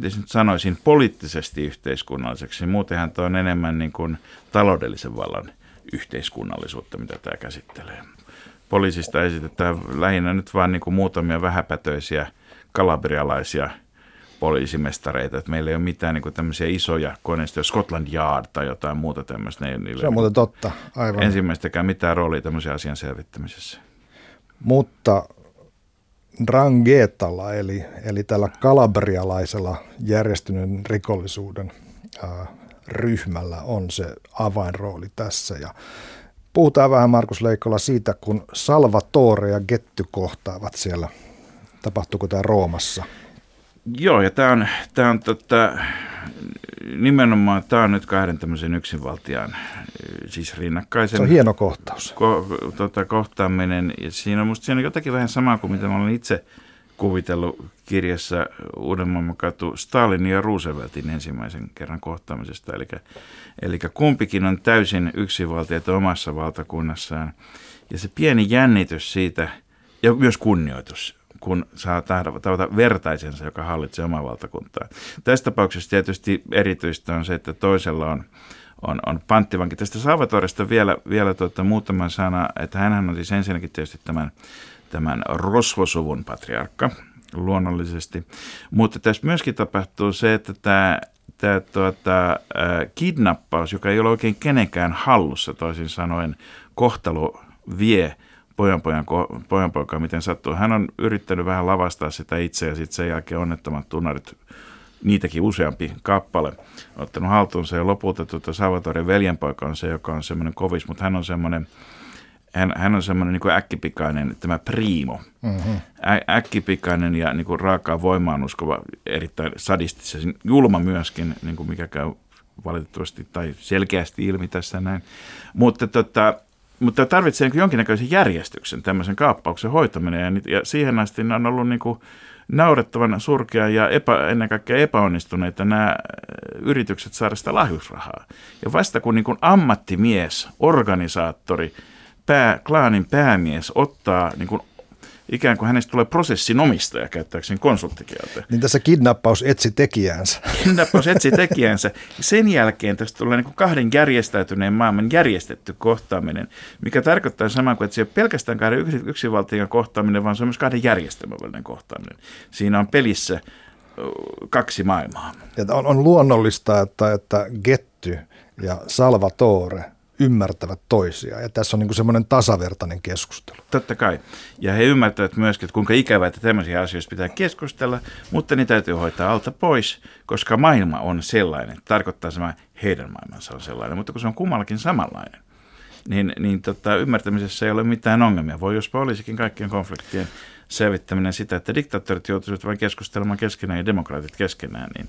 miten nyt sanoisin, poliittisesti yhteiskunnalliseksi. Muutenhan tämä on enemmän niin kuin taloudellisen vallan yhteiskunnallisuutta, mitä tämä käsittelee. poliisista esitetään lähinnä nyt vain niin kuin muutamia vähäpätöisiä kalabrialaisia poliisimestareita, että meillä ei ole mitään niin kuin tämmöisiä isoja koneistoja, Scotland Yard tai jotain muuta tämmöistä. Ne, se on muuten totta, aivan. Ensimmäistäkään mitään roolia tämmöisen asian selvittämisessä. Mutta Drangetalla, eli, eli tällä kalabrialaisella järjestyneen rikollisuuden ää, ryhmällä on se avainrooli tässä. Ja puhutaan vähän Markus Leikola siitä, kun Salvatore ja Getty kohtaavat siellä. Tapahtuuko tämä Roomassa? Joo, ja tämä on, tämä on tota, nimenomaan tämä on nyt kahden tämmöisen yksinvaltiaan siis rinnakkaisen. Se on hieno kohtaus. Ko, tota, kohtaaminen. Ja siinä on musta siinä on jotakin vähän samaa kuin mitä mä olen itse kuvitellut kirjassa Uuden katu Stalin ja Rooseveltin ensimmäisen kerran kohtaamisesta. Eli, eli kumpikin on täysin yksinvaltiota omassa valtakunnassaan. Ja se pieni jännitys siitä, ja myös kunnioitus kun saa tavata vertaisensa, joka hallitsee omaa valtakuntaa. Tässä tapauksessa tietysti erityistä on se, että toisella on, on, on panttivanki. Tästä Salvatoresta vielä, vielä tuota, muutama sana, että hän on siis ensinnäkin tietysti tämän, tämän rosvosuvun patriarkka luonnollisesti, mutta tässä myöskin tapahtuu se, että tämä tämä tuota, kidnappaus, joka ei ole oikein kenenkään hallussa, toisin sanoen kohtalo vie pojanpojan, pojanpoikaa, miten sattuu. Hän on yrittänyt vähän lavastaa sitä itse ja sitten sen jälkeen onnettomat tunnarit, niitäkin useampi kappale, ottanut haltuunsa ja lopulta tuota Salvatorin veljenpoika on se, joka on semmoinen kovis, mutta hän on semmoinen hän, hän on semmoinen niin äkkipikainen, tämä primo, mm-hmm. Ä, äkkipikainen ja niin kuin raakaa voimaan uskova, erittäin sadistisen, julma myöskin, niin kuin mikä käy valitettavasti tai selkeästi ilmi tässä näin. Mutta tota, mutta tarvitsee niin jonkinnäköisen järjestyksen tämmöisen kaappauksen hoitaminen ja, ja siihen asti on ollut niin kuin naurettavan surkea ja epä, ennen kaikkea epäonnistuneita nämä äh, yritykset saada sitä lahjusrahaa. Ja vasta kun niin kuin ammattimies, organisaattori, pää, klaanin päämies ottaa niin kuin ikään kuin hänestä tulee prosessin omistaja käyttääkseni konsulttikieltä. Niin tässä kidnappaus etsi tekijänsä. <laughs> Kidnappaus etsi tekijänsä. Sen jälkeen tästä tulee niin kuin kahden järjestäytyneen maailman järjestetty kohtaaminen, mikä tarkoittaa samaa kuin, että se ei ole pelkästään kahden yksinvaltion kohtaaminen, vaan se on myös kahden järjestelmän välinen kohtaaminen. Siinä on pelissä kaksi maailmaa. Ja on, on luonnollista, että, että Getty ja Salvatore – ymmärtävät toisiaan. Ja tässä on niin semmoinen tasavertainen keskustelu. Totta kai. Ja he ymmärtävät myöskin, että kuinka ikävää, että tämmöisiä asioista pitää keskustella, mutta niitä täytyy hoitaa alta pois, koska maailma on sellainen. Tarkoittaa sama, heidän maailmansa on sellainen, mutta kun se on kummallakin samanlainen, niin, niin tota, ymmärtämisessä ei ole mitään ongelmia. Voi jospa olisikin kaikkien konfliktien selvittäminen sitä, että diktaattorit joutuisivat vain keskustelemaan keskenään ja demokraatit keskenään, niin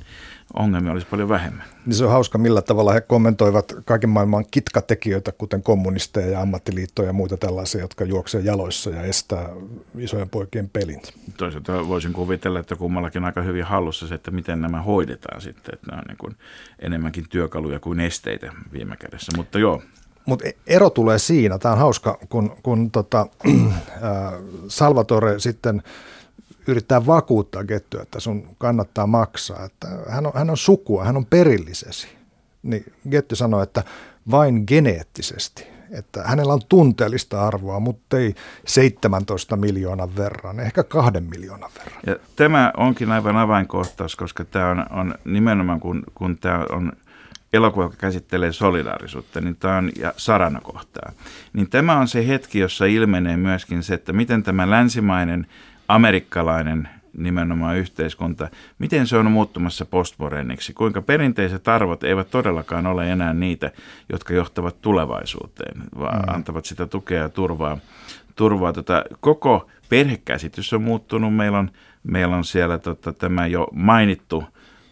ongelmia olisi paljon vähemmän. Niin se on hauska, millä tavalla he kommentoivat kaiken maailman kitkatekijöitä, kuten kommunisteja ja ammattiliittoja ja muita tällaisia, jotka juoksevat jaloissa ja estää isojen poikien pelin. Toisaalta voisin kuvitella, että kummallakin aika hyvin hallussa se, että miten nämä hoidetaan sitten, että nämä on niin kuin enemmänkin työkaluja kuin esteitä viime kädessä, mutta joo. Mutta ero tulee siinä, tämä on hauska, kun, kun tota, <clears throat> Salvatore sitten yrittää vakuuttaa Gettyä, että sun kannattaa maksaa, että hän on, hän on sukua, hän on perillisesi. Niin Getty sanoi, että vain geneettisesti, että hänellä on tunteellista arvoa, mutta ei 17 miljoonan verran, ehkä kahden miljoonan verran. Ja tämä onkin aivan avainkohtaus, koska tämä on, on nimenomaan, kun, kun tämä on elokuva, joka käsittelee solidaarisuutta, niin tämä on, ja sarana kohtaa. Niin tämä on se hetki, jossa ilmenee myöskin se, että miten tämä länsimainen, amerikkalainen nimenomaan yhteiskunta, miten se on muuttumassa postmoderniksi, kuinka perinteiset arvot eivät todellakaan ole enää niitä, jotka johtavat tulevaisuuteen, vaan mm. antavat sitä tukea ja turvaa. turvaa tota, koko perhekäsitys on muuttunut, meillä on, meillä on siellä tota, tämä jo mainittu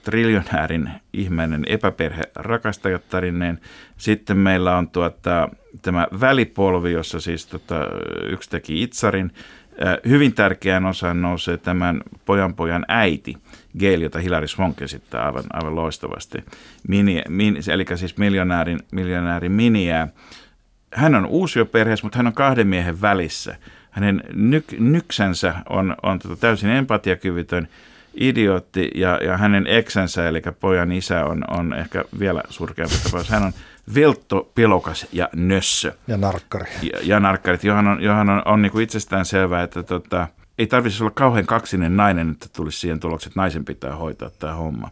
triljonäärin ihmeinen epäperhe rakastajattarineen. Sitten meillä on tuota, tämä välipolvi, jossa siis tota, yksi teki Itsarin. Hyvin tärkeään osaan nousee tämän pojan pojan äiti, Gail, jota Hilary Swank esittää aivan, aivan loistavasti. Mini, min, eli siis miljonäärin, miljonäärin miniää. Hän on uusioperheessä, mutta hän on kahden miehen välissä. Hänen nyk, nyksänsä on, on tota täysin empatiakyvytön – idiootti ja, ja hänen eksänsä, eli pojan isä, on, on ehkä vielä surkeampi tapaus. Hän on Veltto, Pelokas ja Nössö. Ja narkkari. Ja, ja narkkarit, johon on, johon on, on niin kuin itsestään selvää, että tota, ei tarvitsisi olla kauhean kaksinen nainen, että tulisi siihen tulokseen, että naisen pitää hoitaa tämä homma.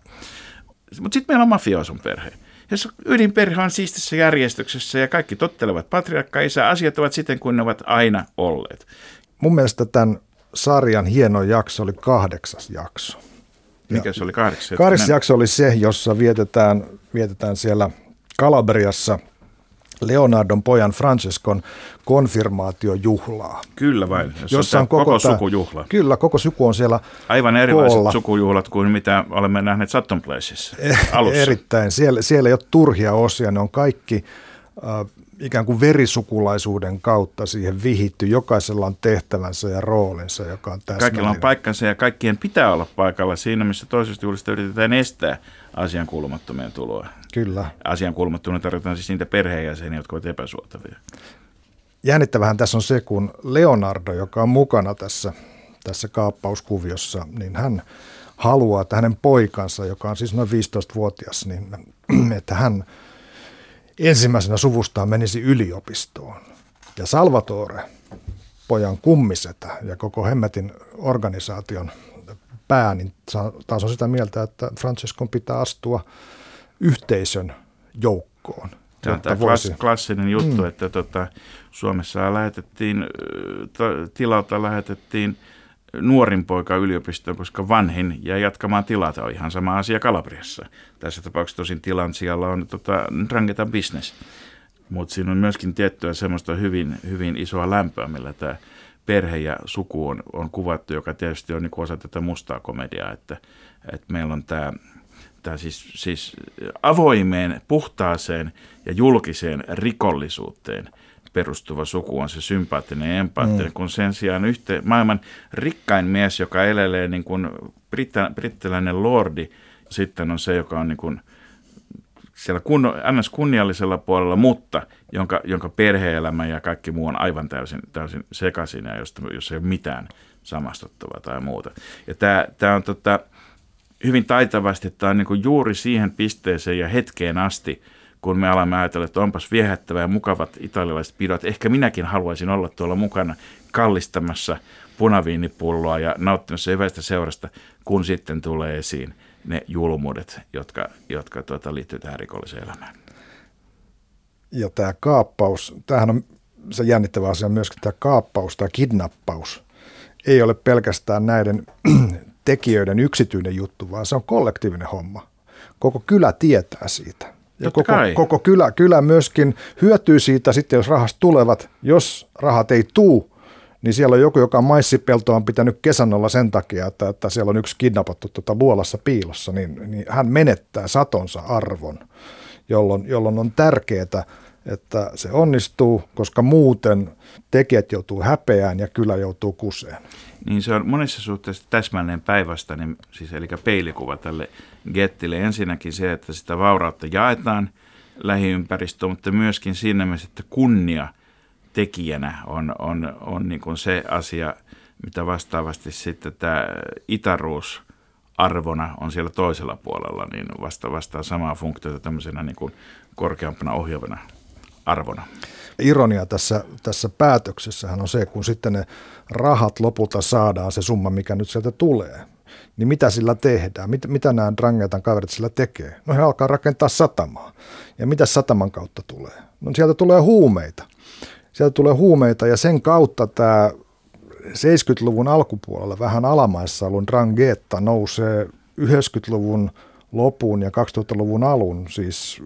Mutta sitten meillä on mafioson perhe jos ydinperhe on siistissä järjestyksessä ja kaikki tottelevat patriarkka isä, asiat ovat siten kuin ne ovat aina olleet. Mun mielestä tämän sarjan hieno jakso oli kahdeksas jakso. Mikä se oli kahdeksas? Kahdeksas jakso oli se, jossa vietetään, vietetään siellä Kalabriassa Leonardon pojan Francescon konfirmaatiojuhlaa. Kyllä vain, jossa, jossa on koko, koko tää, sukujuhla. Kyllä, koko suku on siellä Aivan erilaiset koolla. sukujuhlat kuin mitä olemme nähneet Sutton Placeissa alussa. Erittäin. Siellä, siellä ei ole turhia osia, ne on kaikki äh, ikään kuin verisukulaisuuden kautta siihen vihitty. Jokaisella on tehtävänsä ja roolinsa, joka on täsmällinen. Kaikilla on paikkansa ja kaikkien pitää olla paikalla siinä, missä toisesta juhlista yritetään estää asian kuulumattomien tuloa. Kyllä. Asian kuulumattomia tarkoitan siis niitä perheenjäseniä, jotka ovat epäsuotavia. Jännittävähän tässä on se, kun Leonardo, joka on mukana tässä, tässä kaappauskuviossa, niin hän haluaa, että hänen poikansa, joka on siis noin 15-vuotias, niin <clears throat> että hän ensimmäisenä suvustaan menisi yliopistoon. Ja Salvatore, pojan kummisetä ja koko Hemmetin organisaation pää, niin taas on sitä mieltä, että Francescon pitää astua yhteisön joukkoon. Tämä on tämä voisi... klassinen juttu, mm. että tota, Suomessa lähetettiin, tilalta lähetettiin nuorin poika yliopistoon, koska vanhin ja jatkamaan tilata on ihan sama asia Kalabriassa. Tässä tapauksessa tosin tilan siellä on tota, rangetan business. Mutta siinä on myöskin tiettyä semmoista hyvin, hyvin isoa lämpöä, millä tämä perhe ja suku on, on kuvattu, joka tietysti on niin osa tätä mustaa komediaa, että, että meillä on tämä, tämä siis, siis avoimeen, puhtaaseen ja julkiseen rikollisuuteen perustuva suku on se sympaattinen ja empaattinen, mm. kun sen sijaan yhte, maailman rikkain mies, joka elelee niin kuin brittä, brittiläinen lordi, sitten on se, joka on niin kuin siellä kun, ns. kunniallisella puolella, mutta jonka, jonka perhe-elämä ja kaikki muu on aivan täysin, täysin sekaisin ja josta, jos ei ole mitään samastuttavaa tai muuta. Ja tämä, tämä on tota, hyvin taitavasti, tämä on niin kuin juuri siihen pisteeseen ja hetkeen asti, kun me alamme ajatella, että onpas viehättävää ja mukavat italialaiset pidot. Ehkä minäkin haluaisin olla tuolla mukana kallistamassa punaviinipulloa ja nauttimassa hyvästä seurasta, kun sitten tulee esiin ne julmuudet, jotka, jotka tuota, liittyy tähän rikolliseen elämään. Ja tämä kaappaus, tämähän on se jännittävä asia myöskin, tämä kaappaus tai kidnappaus ei ole pelkästään näiden <clears throat> tekijöiden yksityinen juttu, vaan se on kollektiivinen homma. Koko kylä tietää siitä. Ja koko, koko kylä, kylä myöskin hyötyy siitä sitten, jos rahasta tulevat. Jos rahat ei tuu, niin siellä on joku, joka maissipeltoa on pitänyt kesän olla sen takia, että, että siellä on yksi kidnappattu tuota luolassa piilossa, niin, niin hän menettää satonsa arvon, jolloin, jolloin on tärkeää, että se onnistuu, koska muuten tekijät joutuu häpeään ja kyllä joutuu kuseen. Niin se on monessa suhteessa täsmälleen päinvastainen, siis eli peilikuva tälle gettille. Ensinnäkin se, että sitä vaurautta jaetaan lähiympäristöön, mutta myöskin siinä mielessä, että kunnia tekijänä on, on, on niin kuin se asia, mitä vastaavasti sitten tämä itaruus arvona on siellä toisella puolella, niin vasta, vastaa samaa funktiota tämmöisenä niin kuin korkeampana ohjaavana arvona. Ironia tässä, tässä päätöksessähän on se, kun sitten ne rahat lopulta saadaan, se summa, mikä nyt sieltä tulee, niin mitä sillä tehdään? Mit, mitä nämä Drangetan kaverit sillä tekee? No he alkaa rakentaa satamaa. Ja mitä sataman kautta tulee? No sieltä tulee huumeita. Sieltä tulee huumeita ja sen kautta tämä 70-luvun alkupuolella vähän alamaissa ollut Drangheta nousee 90-luvun lopun ja 2000-luvun alun siis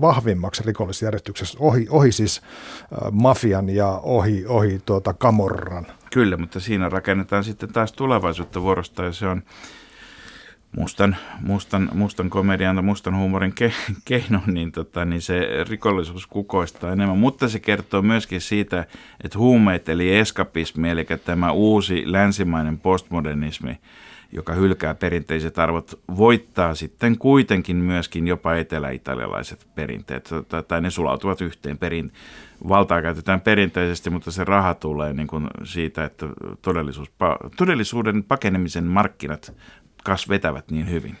vahvimmaksi rikollisjärjestyksessä, ohi, ohi siis äh, mafian ja ohi, ohi tuota Camorran. Kyllä, mutta siinä rakennetaan sitten taas tulevaisuutta vuorosta ja se on mustan, mustan, mustan komedian tai mustan huumorin ke, keino, niin, tota, niin se rikollisuus kukoistaa enemmän. Mutta se kertoo myöskin siitä, että huumeet eli eskapismi, eli tämä uusi länsimainen postmodernismi, joka hylkää perinteiset arvot, voittaa sitten kuitenkin myöskin jopa etelä-italialaiset perinteet, tai ne sulautuvat yhteen. Perin, valtaa käytetään perinteisesti, mutta se raha tulee niin kuin siitä, että todellisuus, todellisuuden pakenemisen markkinat kas vetävät niin hyvin.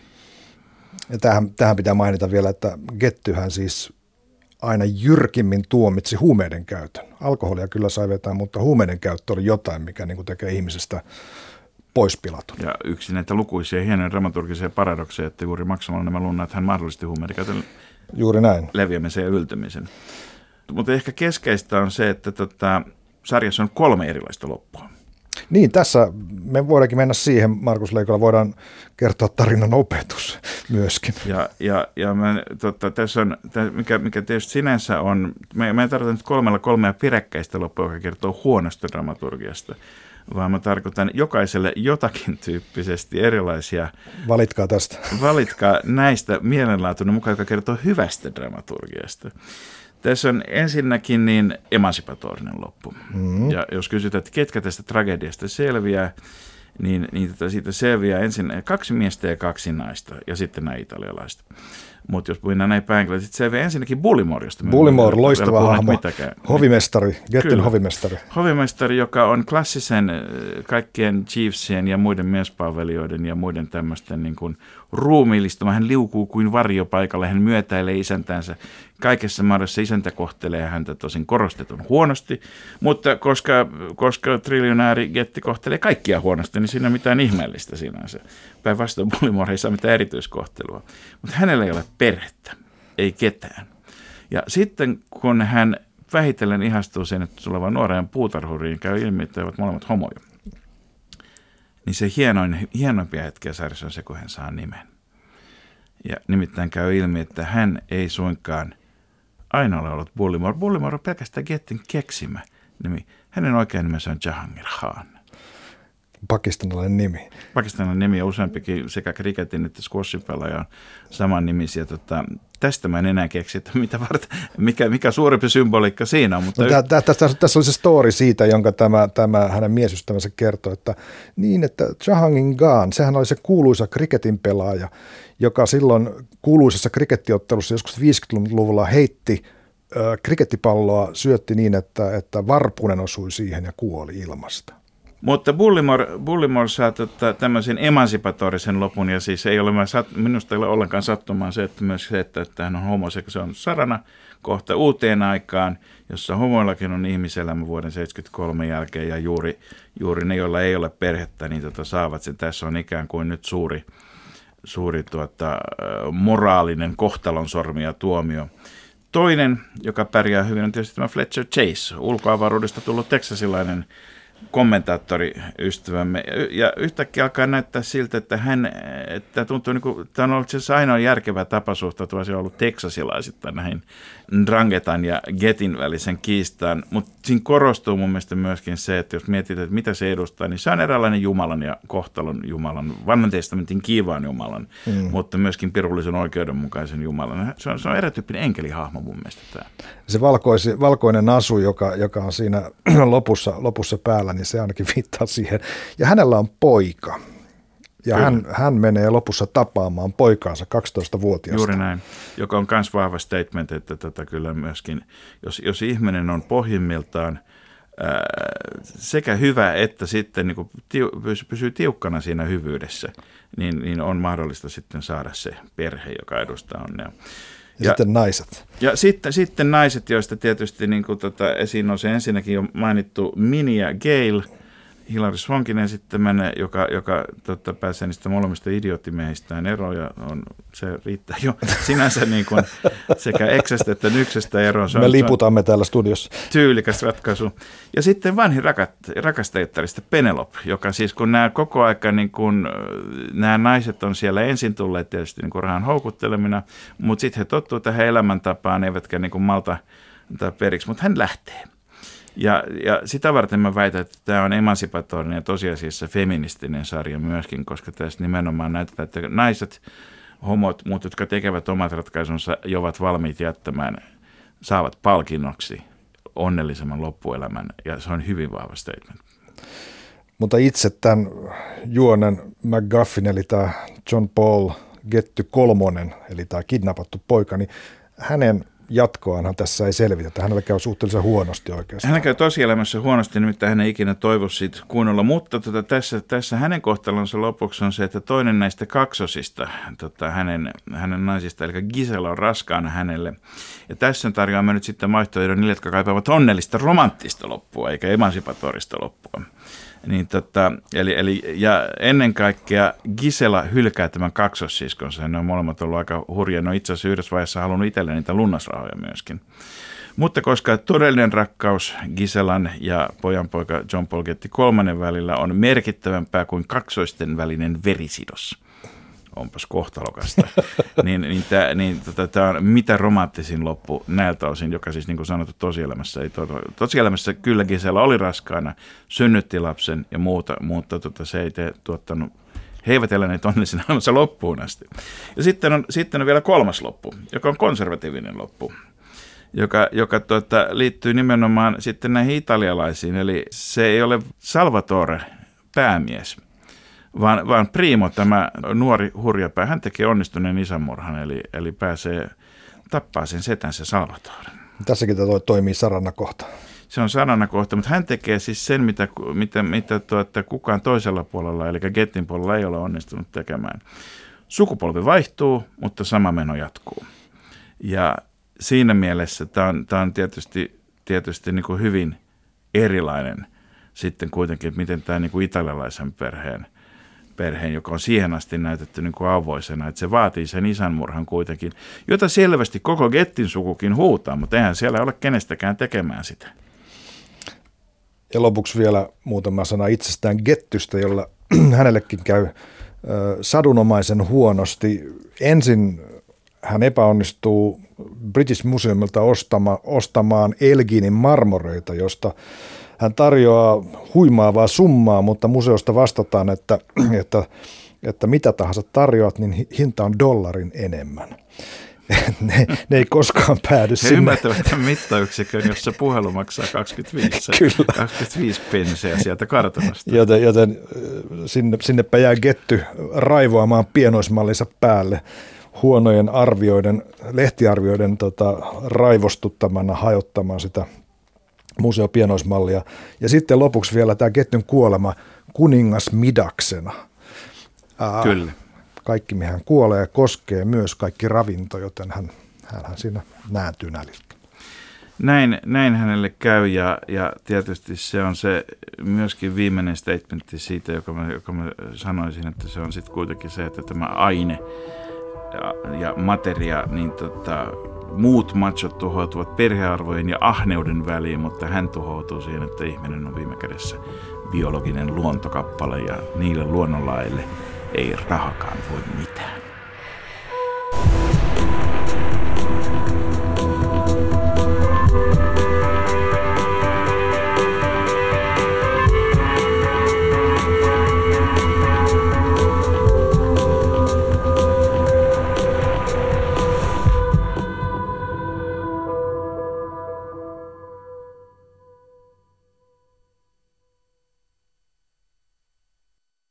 Ja tähän, tähän pitää mainita vielä, että Gettyhän siis aina jyrkimmin tuomitsi huumeiden käytön. Alkoholia kyllä sai vetää, mutta huumeiden käyttö oli jotain, mikä niin kuin tekee ihmisestä poispilatun. Ja yksi näitä lukuisia hienoja dramaturgisia paradokseja, että juuri maksamalla nämä lunnat hän mahdollisesti huumeiden käytön Juuri näin. leviämisen ja yltymisen. Mutta ehkä keskeistä on se, että tota, sarjassa on kolme erilaista loppua. Niin, tässä me voidaankin mennä siihen, Markus Leikola, voidaan kertoa tarinan opetus myöskin. Ja, ja, ja mä, tota, tässä on, mikä, mikä tietysti sinänsä on, me, me tarkoita nyt kolmella kolmea peräkkäistä loppua, joka kertoo huonosta dramaturgiasta, vaan mä tarkoitan jokaiselle jotakin tyyppisesti erilaisia. Valitkaa tästä. Valitkaa näistä mielenlaatuinen mukaan, joka kertoo hyvästä dramaturgiasta. Tässä on ensinnäkin niin emansipatorinen loppu. Mm-hmm. Ja jos kysytään, että ketkä tästä tragediasta selviää, niin, niin tota siitä selviää ensin kaksi miestä ja kaksi naista, ja sitten nämä italialaiset. Mutta jos mennään näin päin, niin sitten selviää ensinnäkin Bullimore, josta me Bullimore, emme loistava hahmo, mitäkään. hovimestari, Gettin Kyllä. hovimestari. Hovimestari, joka on klassisen äh, kaikkien chiefsien ja muiden miespalvelijoiden ja muiden tämmöisten niin kuin ruumiillistama. Hän liukuu kuin varjo paikalle, hän myötäilee isäntänsä. Kaikessa mahdollisessa isäntä kohtelee häntä tosin korostetun huonosti, mutta koska, koska triljonääri Getti kohtelee kaikkia huonosti, niin siinä ei mitään ihmeellistä sinänsä. Päinvastoin Bullimore ei saa mitään erityiskohtelua. Mutta hänellä ei ole perhettä, ei ketään. Ja sitten kun hän vähitellen ihastuu sen, että tuleva nuoreen puutarhuriin käy ilmi, että ovat molemmat homoja. Niin se hienoin, hienoimpia hetkiä sarjassa on se, kun hän saa nimen. Ja nimittäin käy ilmi, että hän ei suinkaan aina ole ollut Bullimore. Bullimore on pelkästään Gettin keksimä nimi. Hänen oikein nimensä on Jahangir Khan. Pakistanilainen nimi. Pakistanin nimi on useampikin sekä kriketin että squashin pelaaja on saman nimisiä. Tota, tästä mä en enää keksi, että mitä varten, mikä, mikä suurempi symboliikka siinä on. Mutta No, tää, tässä, tässä oli se story siitä, jonka tämä, tämä hänen miesystävänsä kertoi, että niin, että Jahangir Khan, sehän oli se kuuluisa kriketin pelaaja, joka silloin kuuluisessa krikettiottelussa joskus 50-luvulla heitti ö, krikettipalloa, syötti niin, että, että varpunen osui siihen ja kuoli ilmasta. Mutta Bullimore, Bullimore saa tota, tämmöisen emansipatorisen lopun, ja siis ei ole, minusta ei ole ollenkaan sattumaan se, että myös se, että, että hän on homoseksuaali, se on sarana kohta uuteen aikaan, jossa homoillakin on ihmiselämä vuoden 73 jälkeen, ja juuri, juuri ne, joilla ei ole perhettä, niin tota, saavat sen. Tässä on ikään kuin nyt suuri, suuri tuota, moraalinen kohtalon sormi ja tuomio. Toinen, joka pärjää hyvin, on tietysti tämä Fletcher Chase, ulkoavaruudesta tullut teksasilainen kommentaattoriystävämme. Ja yhtäkkiä alkaa näyttää siltä, että hän, että tuntuu niin kuin, tämä on ollut siis ainoa järkevä tapa suhtautua, se on ollut teksasilaisittain näihin Drangetan ja Getin välisen kiistaan, mutta siinä korostuu mun mielestä myöskin se, että jos mietitään, että mitä se edustaa, niin se on eräänlainen Jumalan ja kohtalon Jumalan, vanhan testamentin kiivaan Jumalan, mm. mutta myöskin pirullisen oikeudenmukaisen Jumalan. Se on, se on erätyyppinen enkelihahmo mun mielestä tämä. Se valkoisi, valkoinen asu, joka, joka on siinä <clears throat> lopussa, lopussa päällä, niin se ainakin viittaa siihen. Ja hänellä on poika. Ja hän, hän menee lopussa tapaamaan poikaansa 12-vuotiaasta. Juuri näin, joka on myös vahva statement, että tätä kyllä myöskin, jos, jos ihminen on pohjimmiltaan ää, sekä hyvä että sitten niin kuin tiu, pysyy tiukkana siinä hyvyydessä, niin, niin on mahdollista sitten saada se perhe, joka edustaa onnea. Ja, ja sitten naiset. Ja sitten, sitten naiset, joista tietysti niin kuin tota, esiin nousee ensinnäkin jo mainittu Minnie ja Hilary Swankin esittämänä, joka, joka totta, pääsee niistä molemmista idioottimehistään eroon, ja on, se riittää jo <laughs> sinänsä niin kuin sekä eksestä että nyksestä eroon. Se Me on, liputamme täällä studiossa. Tyylikäs ratkaisu. Ja sitten vanhin rakat, rakastajattarista Penelope, joka siis kun nämä koko aika, niin kun, nämä naiset on siellä ensin tulleet tietysti niin kuin rahan houkuttelemina, mutta sitten he tottuu tähän elämäntapaan, eivätkä niin kuin malta antaa periksi, mutta hän lähtee. Ja, ja sitä varten mä väitän, että tämä on emansipatorinen ja tosiasiassa feministinen sarja myöskin, koska tässä nimenomaan näytetään, että naiset, homot, muut, jotka tekevät omat ratkaisunsa ja ovat valmiit jättämään, saavat palkinnoksi onnellisemman loppuelämän, ja se on hyvin vahva statement. Mutta itse tämän juonen McGuffin, eli tämä John Paul Getty kolmonen, eli tämä kidnappattu poika, niin hänen jatkoanhan tässä ei selvitä. Hänellä käy suhteellisen huonosti oikeastaan. Hänellä käy tosielämässä huonosti, nimittäin hän ei ikinä toivo siitä kunnolla. Mutta tota, tässä, tässä hänen kohtalonsa lopuksi on se, että toinen näistä kaksosista, tota, hänen, hänen naisista, eli Gisela on raskaana hänelle. Ja tässä tarjoamme nyt sitten vaihtoehdon niille, jotka kaipaavat onnellista romanttista loppua, eikä emansipatorista loppua. Niin tota, eli, eli, ja ennen kaikkea Gisela hylkää tämän kaksossiskonsa. Ne on molemmat ollut aika hurja. No itse asiassa yhdessä vaiheessa halunnut itselle niitä lunnasrahoja myöskin. Mutta koska todellinen rakkaus Giselan ja pojanpoika John Paul Getty kolmannen välillä on merkittävämpää kuin kaksoisten välinen verisidos – onpas kohtalokasta. <laughs> niin niin, tämä niin, tota, on mitä romanttisin loppu näiltä osin, joka siis niin kuin sanottu tosielämässä ei to, Tosielämässä kylläkin siellä oli raskaana, synnytti lapsen ja muuta, mutta tota, se ei tee, tuottanut he eivät eläneet onnellisena <laughs> elämässä loppuun asti. Ja sitten on, sitten on vielä kolmas loppu, joka on konservatiivinen loppu, joka, joka tuota, liittyy nimenomaan sitten näihin italialaisiin. Eli se ei ole Salvatore päämies, vaan, vaan Primo, tämä nuori hurjapää, hän tekee onnistuneen isänmurhan, eli, eli pääsee tappaa sen setänsä Salvatore. Tässäkin tämä toimii sarana kohta. Se on sarana kohta, mutta hän tekee siis sen, mitä, mitä, mitä tuota, kukaan toisella puolella, eli Gettin puolella ei ole onnistunut tekemään. Sukupolvi vaihtuu, mutta sama meno jatkuu. Ja siinä mielessä tämä on, tämä on tietysti, tietysti niin kuin hyvin erilainen sitten kuitenkin, että miten tämä niin kuin italialaisen perheen – perheen, joka on siihen asti näytetty niin kuin avoisena, että se vaatii sen isänmurhan kuitenkin, jota selvästi koko Gettin sukukin huutaa, mutta eihän siellä ole kenestäkään tekemään sitä. Ja lopuksi vielä muutama sana itsestään Gettystä, jolla <clears throat> hänellekin käy sadunomaisen huonosti. Ensin hän epäonnistuu British Museumilta ostama, ostamaan Elginin marmoreita, josta hän tarjoaa huimaavaa summaa, mutta museosta vastataan, että, että, että mitä tahansa tarjoat, niin hinta on dollarin enemmän. <laughs> ne, ne ei koskaan päädy He sinne. ymmärtävät tämän mittayksikön, jossa puhelu maksaa 25, <laughs> Kyllä. 25 penseä sieltä kartanosta. Joten, joten sinne, sinnepä jää Getty raivoamaan pienoismallinsa päälle huonojen arvioiden, lehtiarvioiden tota, raivostuttamana hajottamaan sitä museopienoismallia. Ja sitten lopuksi vielä tämä ketjun kuolema kuningas Midaksena. Ää, Kyllä. Kaikki, mihin hän kuolee, koskee myös kaikki ravinto, joten hän, hän siinä nääntyy näliltä. Näin, näin hänelle käy ja, ja tietysti se on se myöskin viimeinen statementti siitä, joka mä, joka mä sanoisin, että se on sitten kuitenkin se, että tämä aine ja, ja materia, niin tota, muut machot tuhoutuvat perhearvojen ja ahneuden väliin, mutta hän tuhoutuu siihen, että ihminen on viime kädessä biologinen luontokappale ja niille luonnonlaille ei rahakaan voi mitään.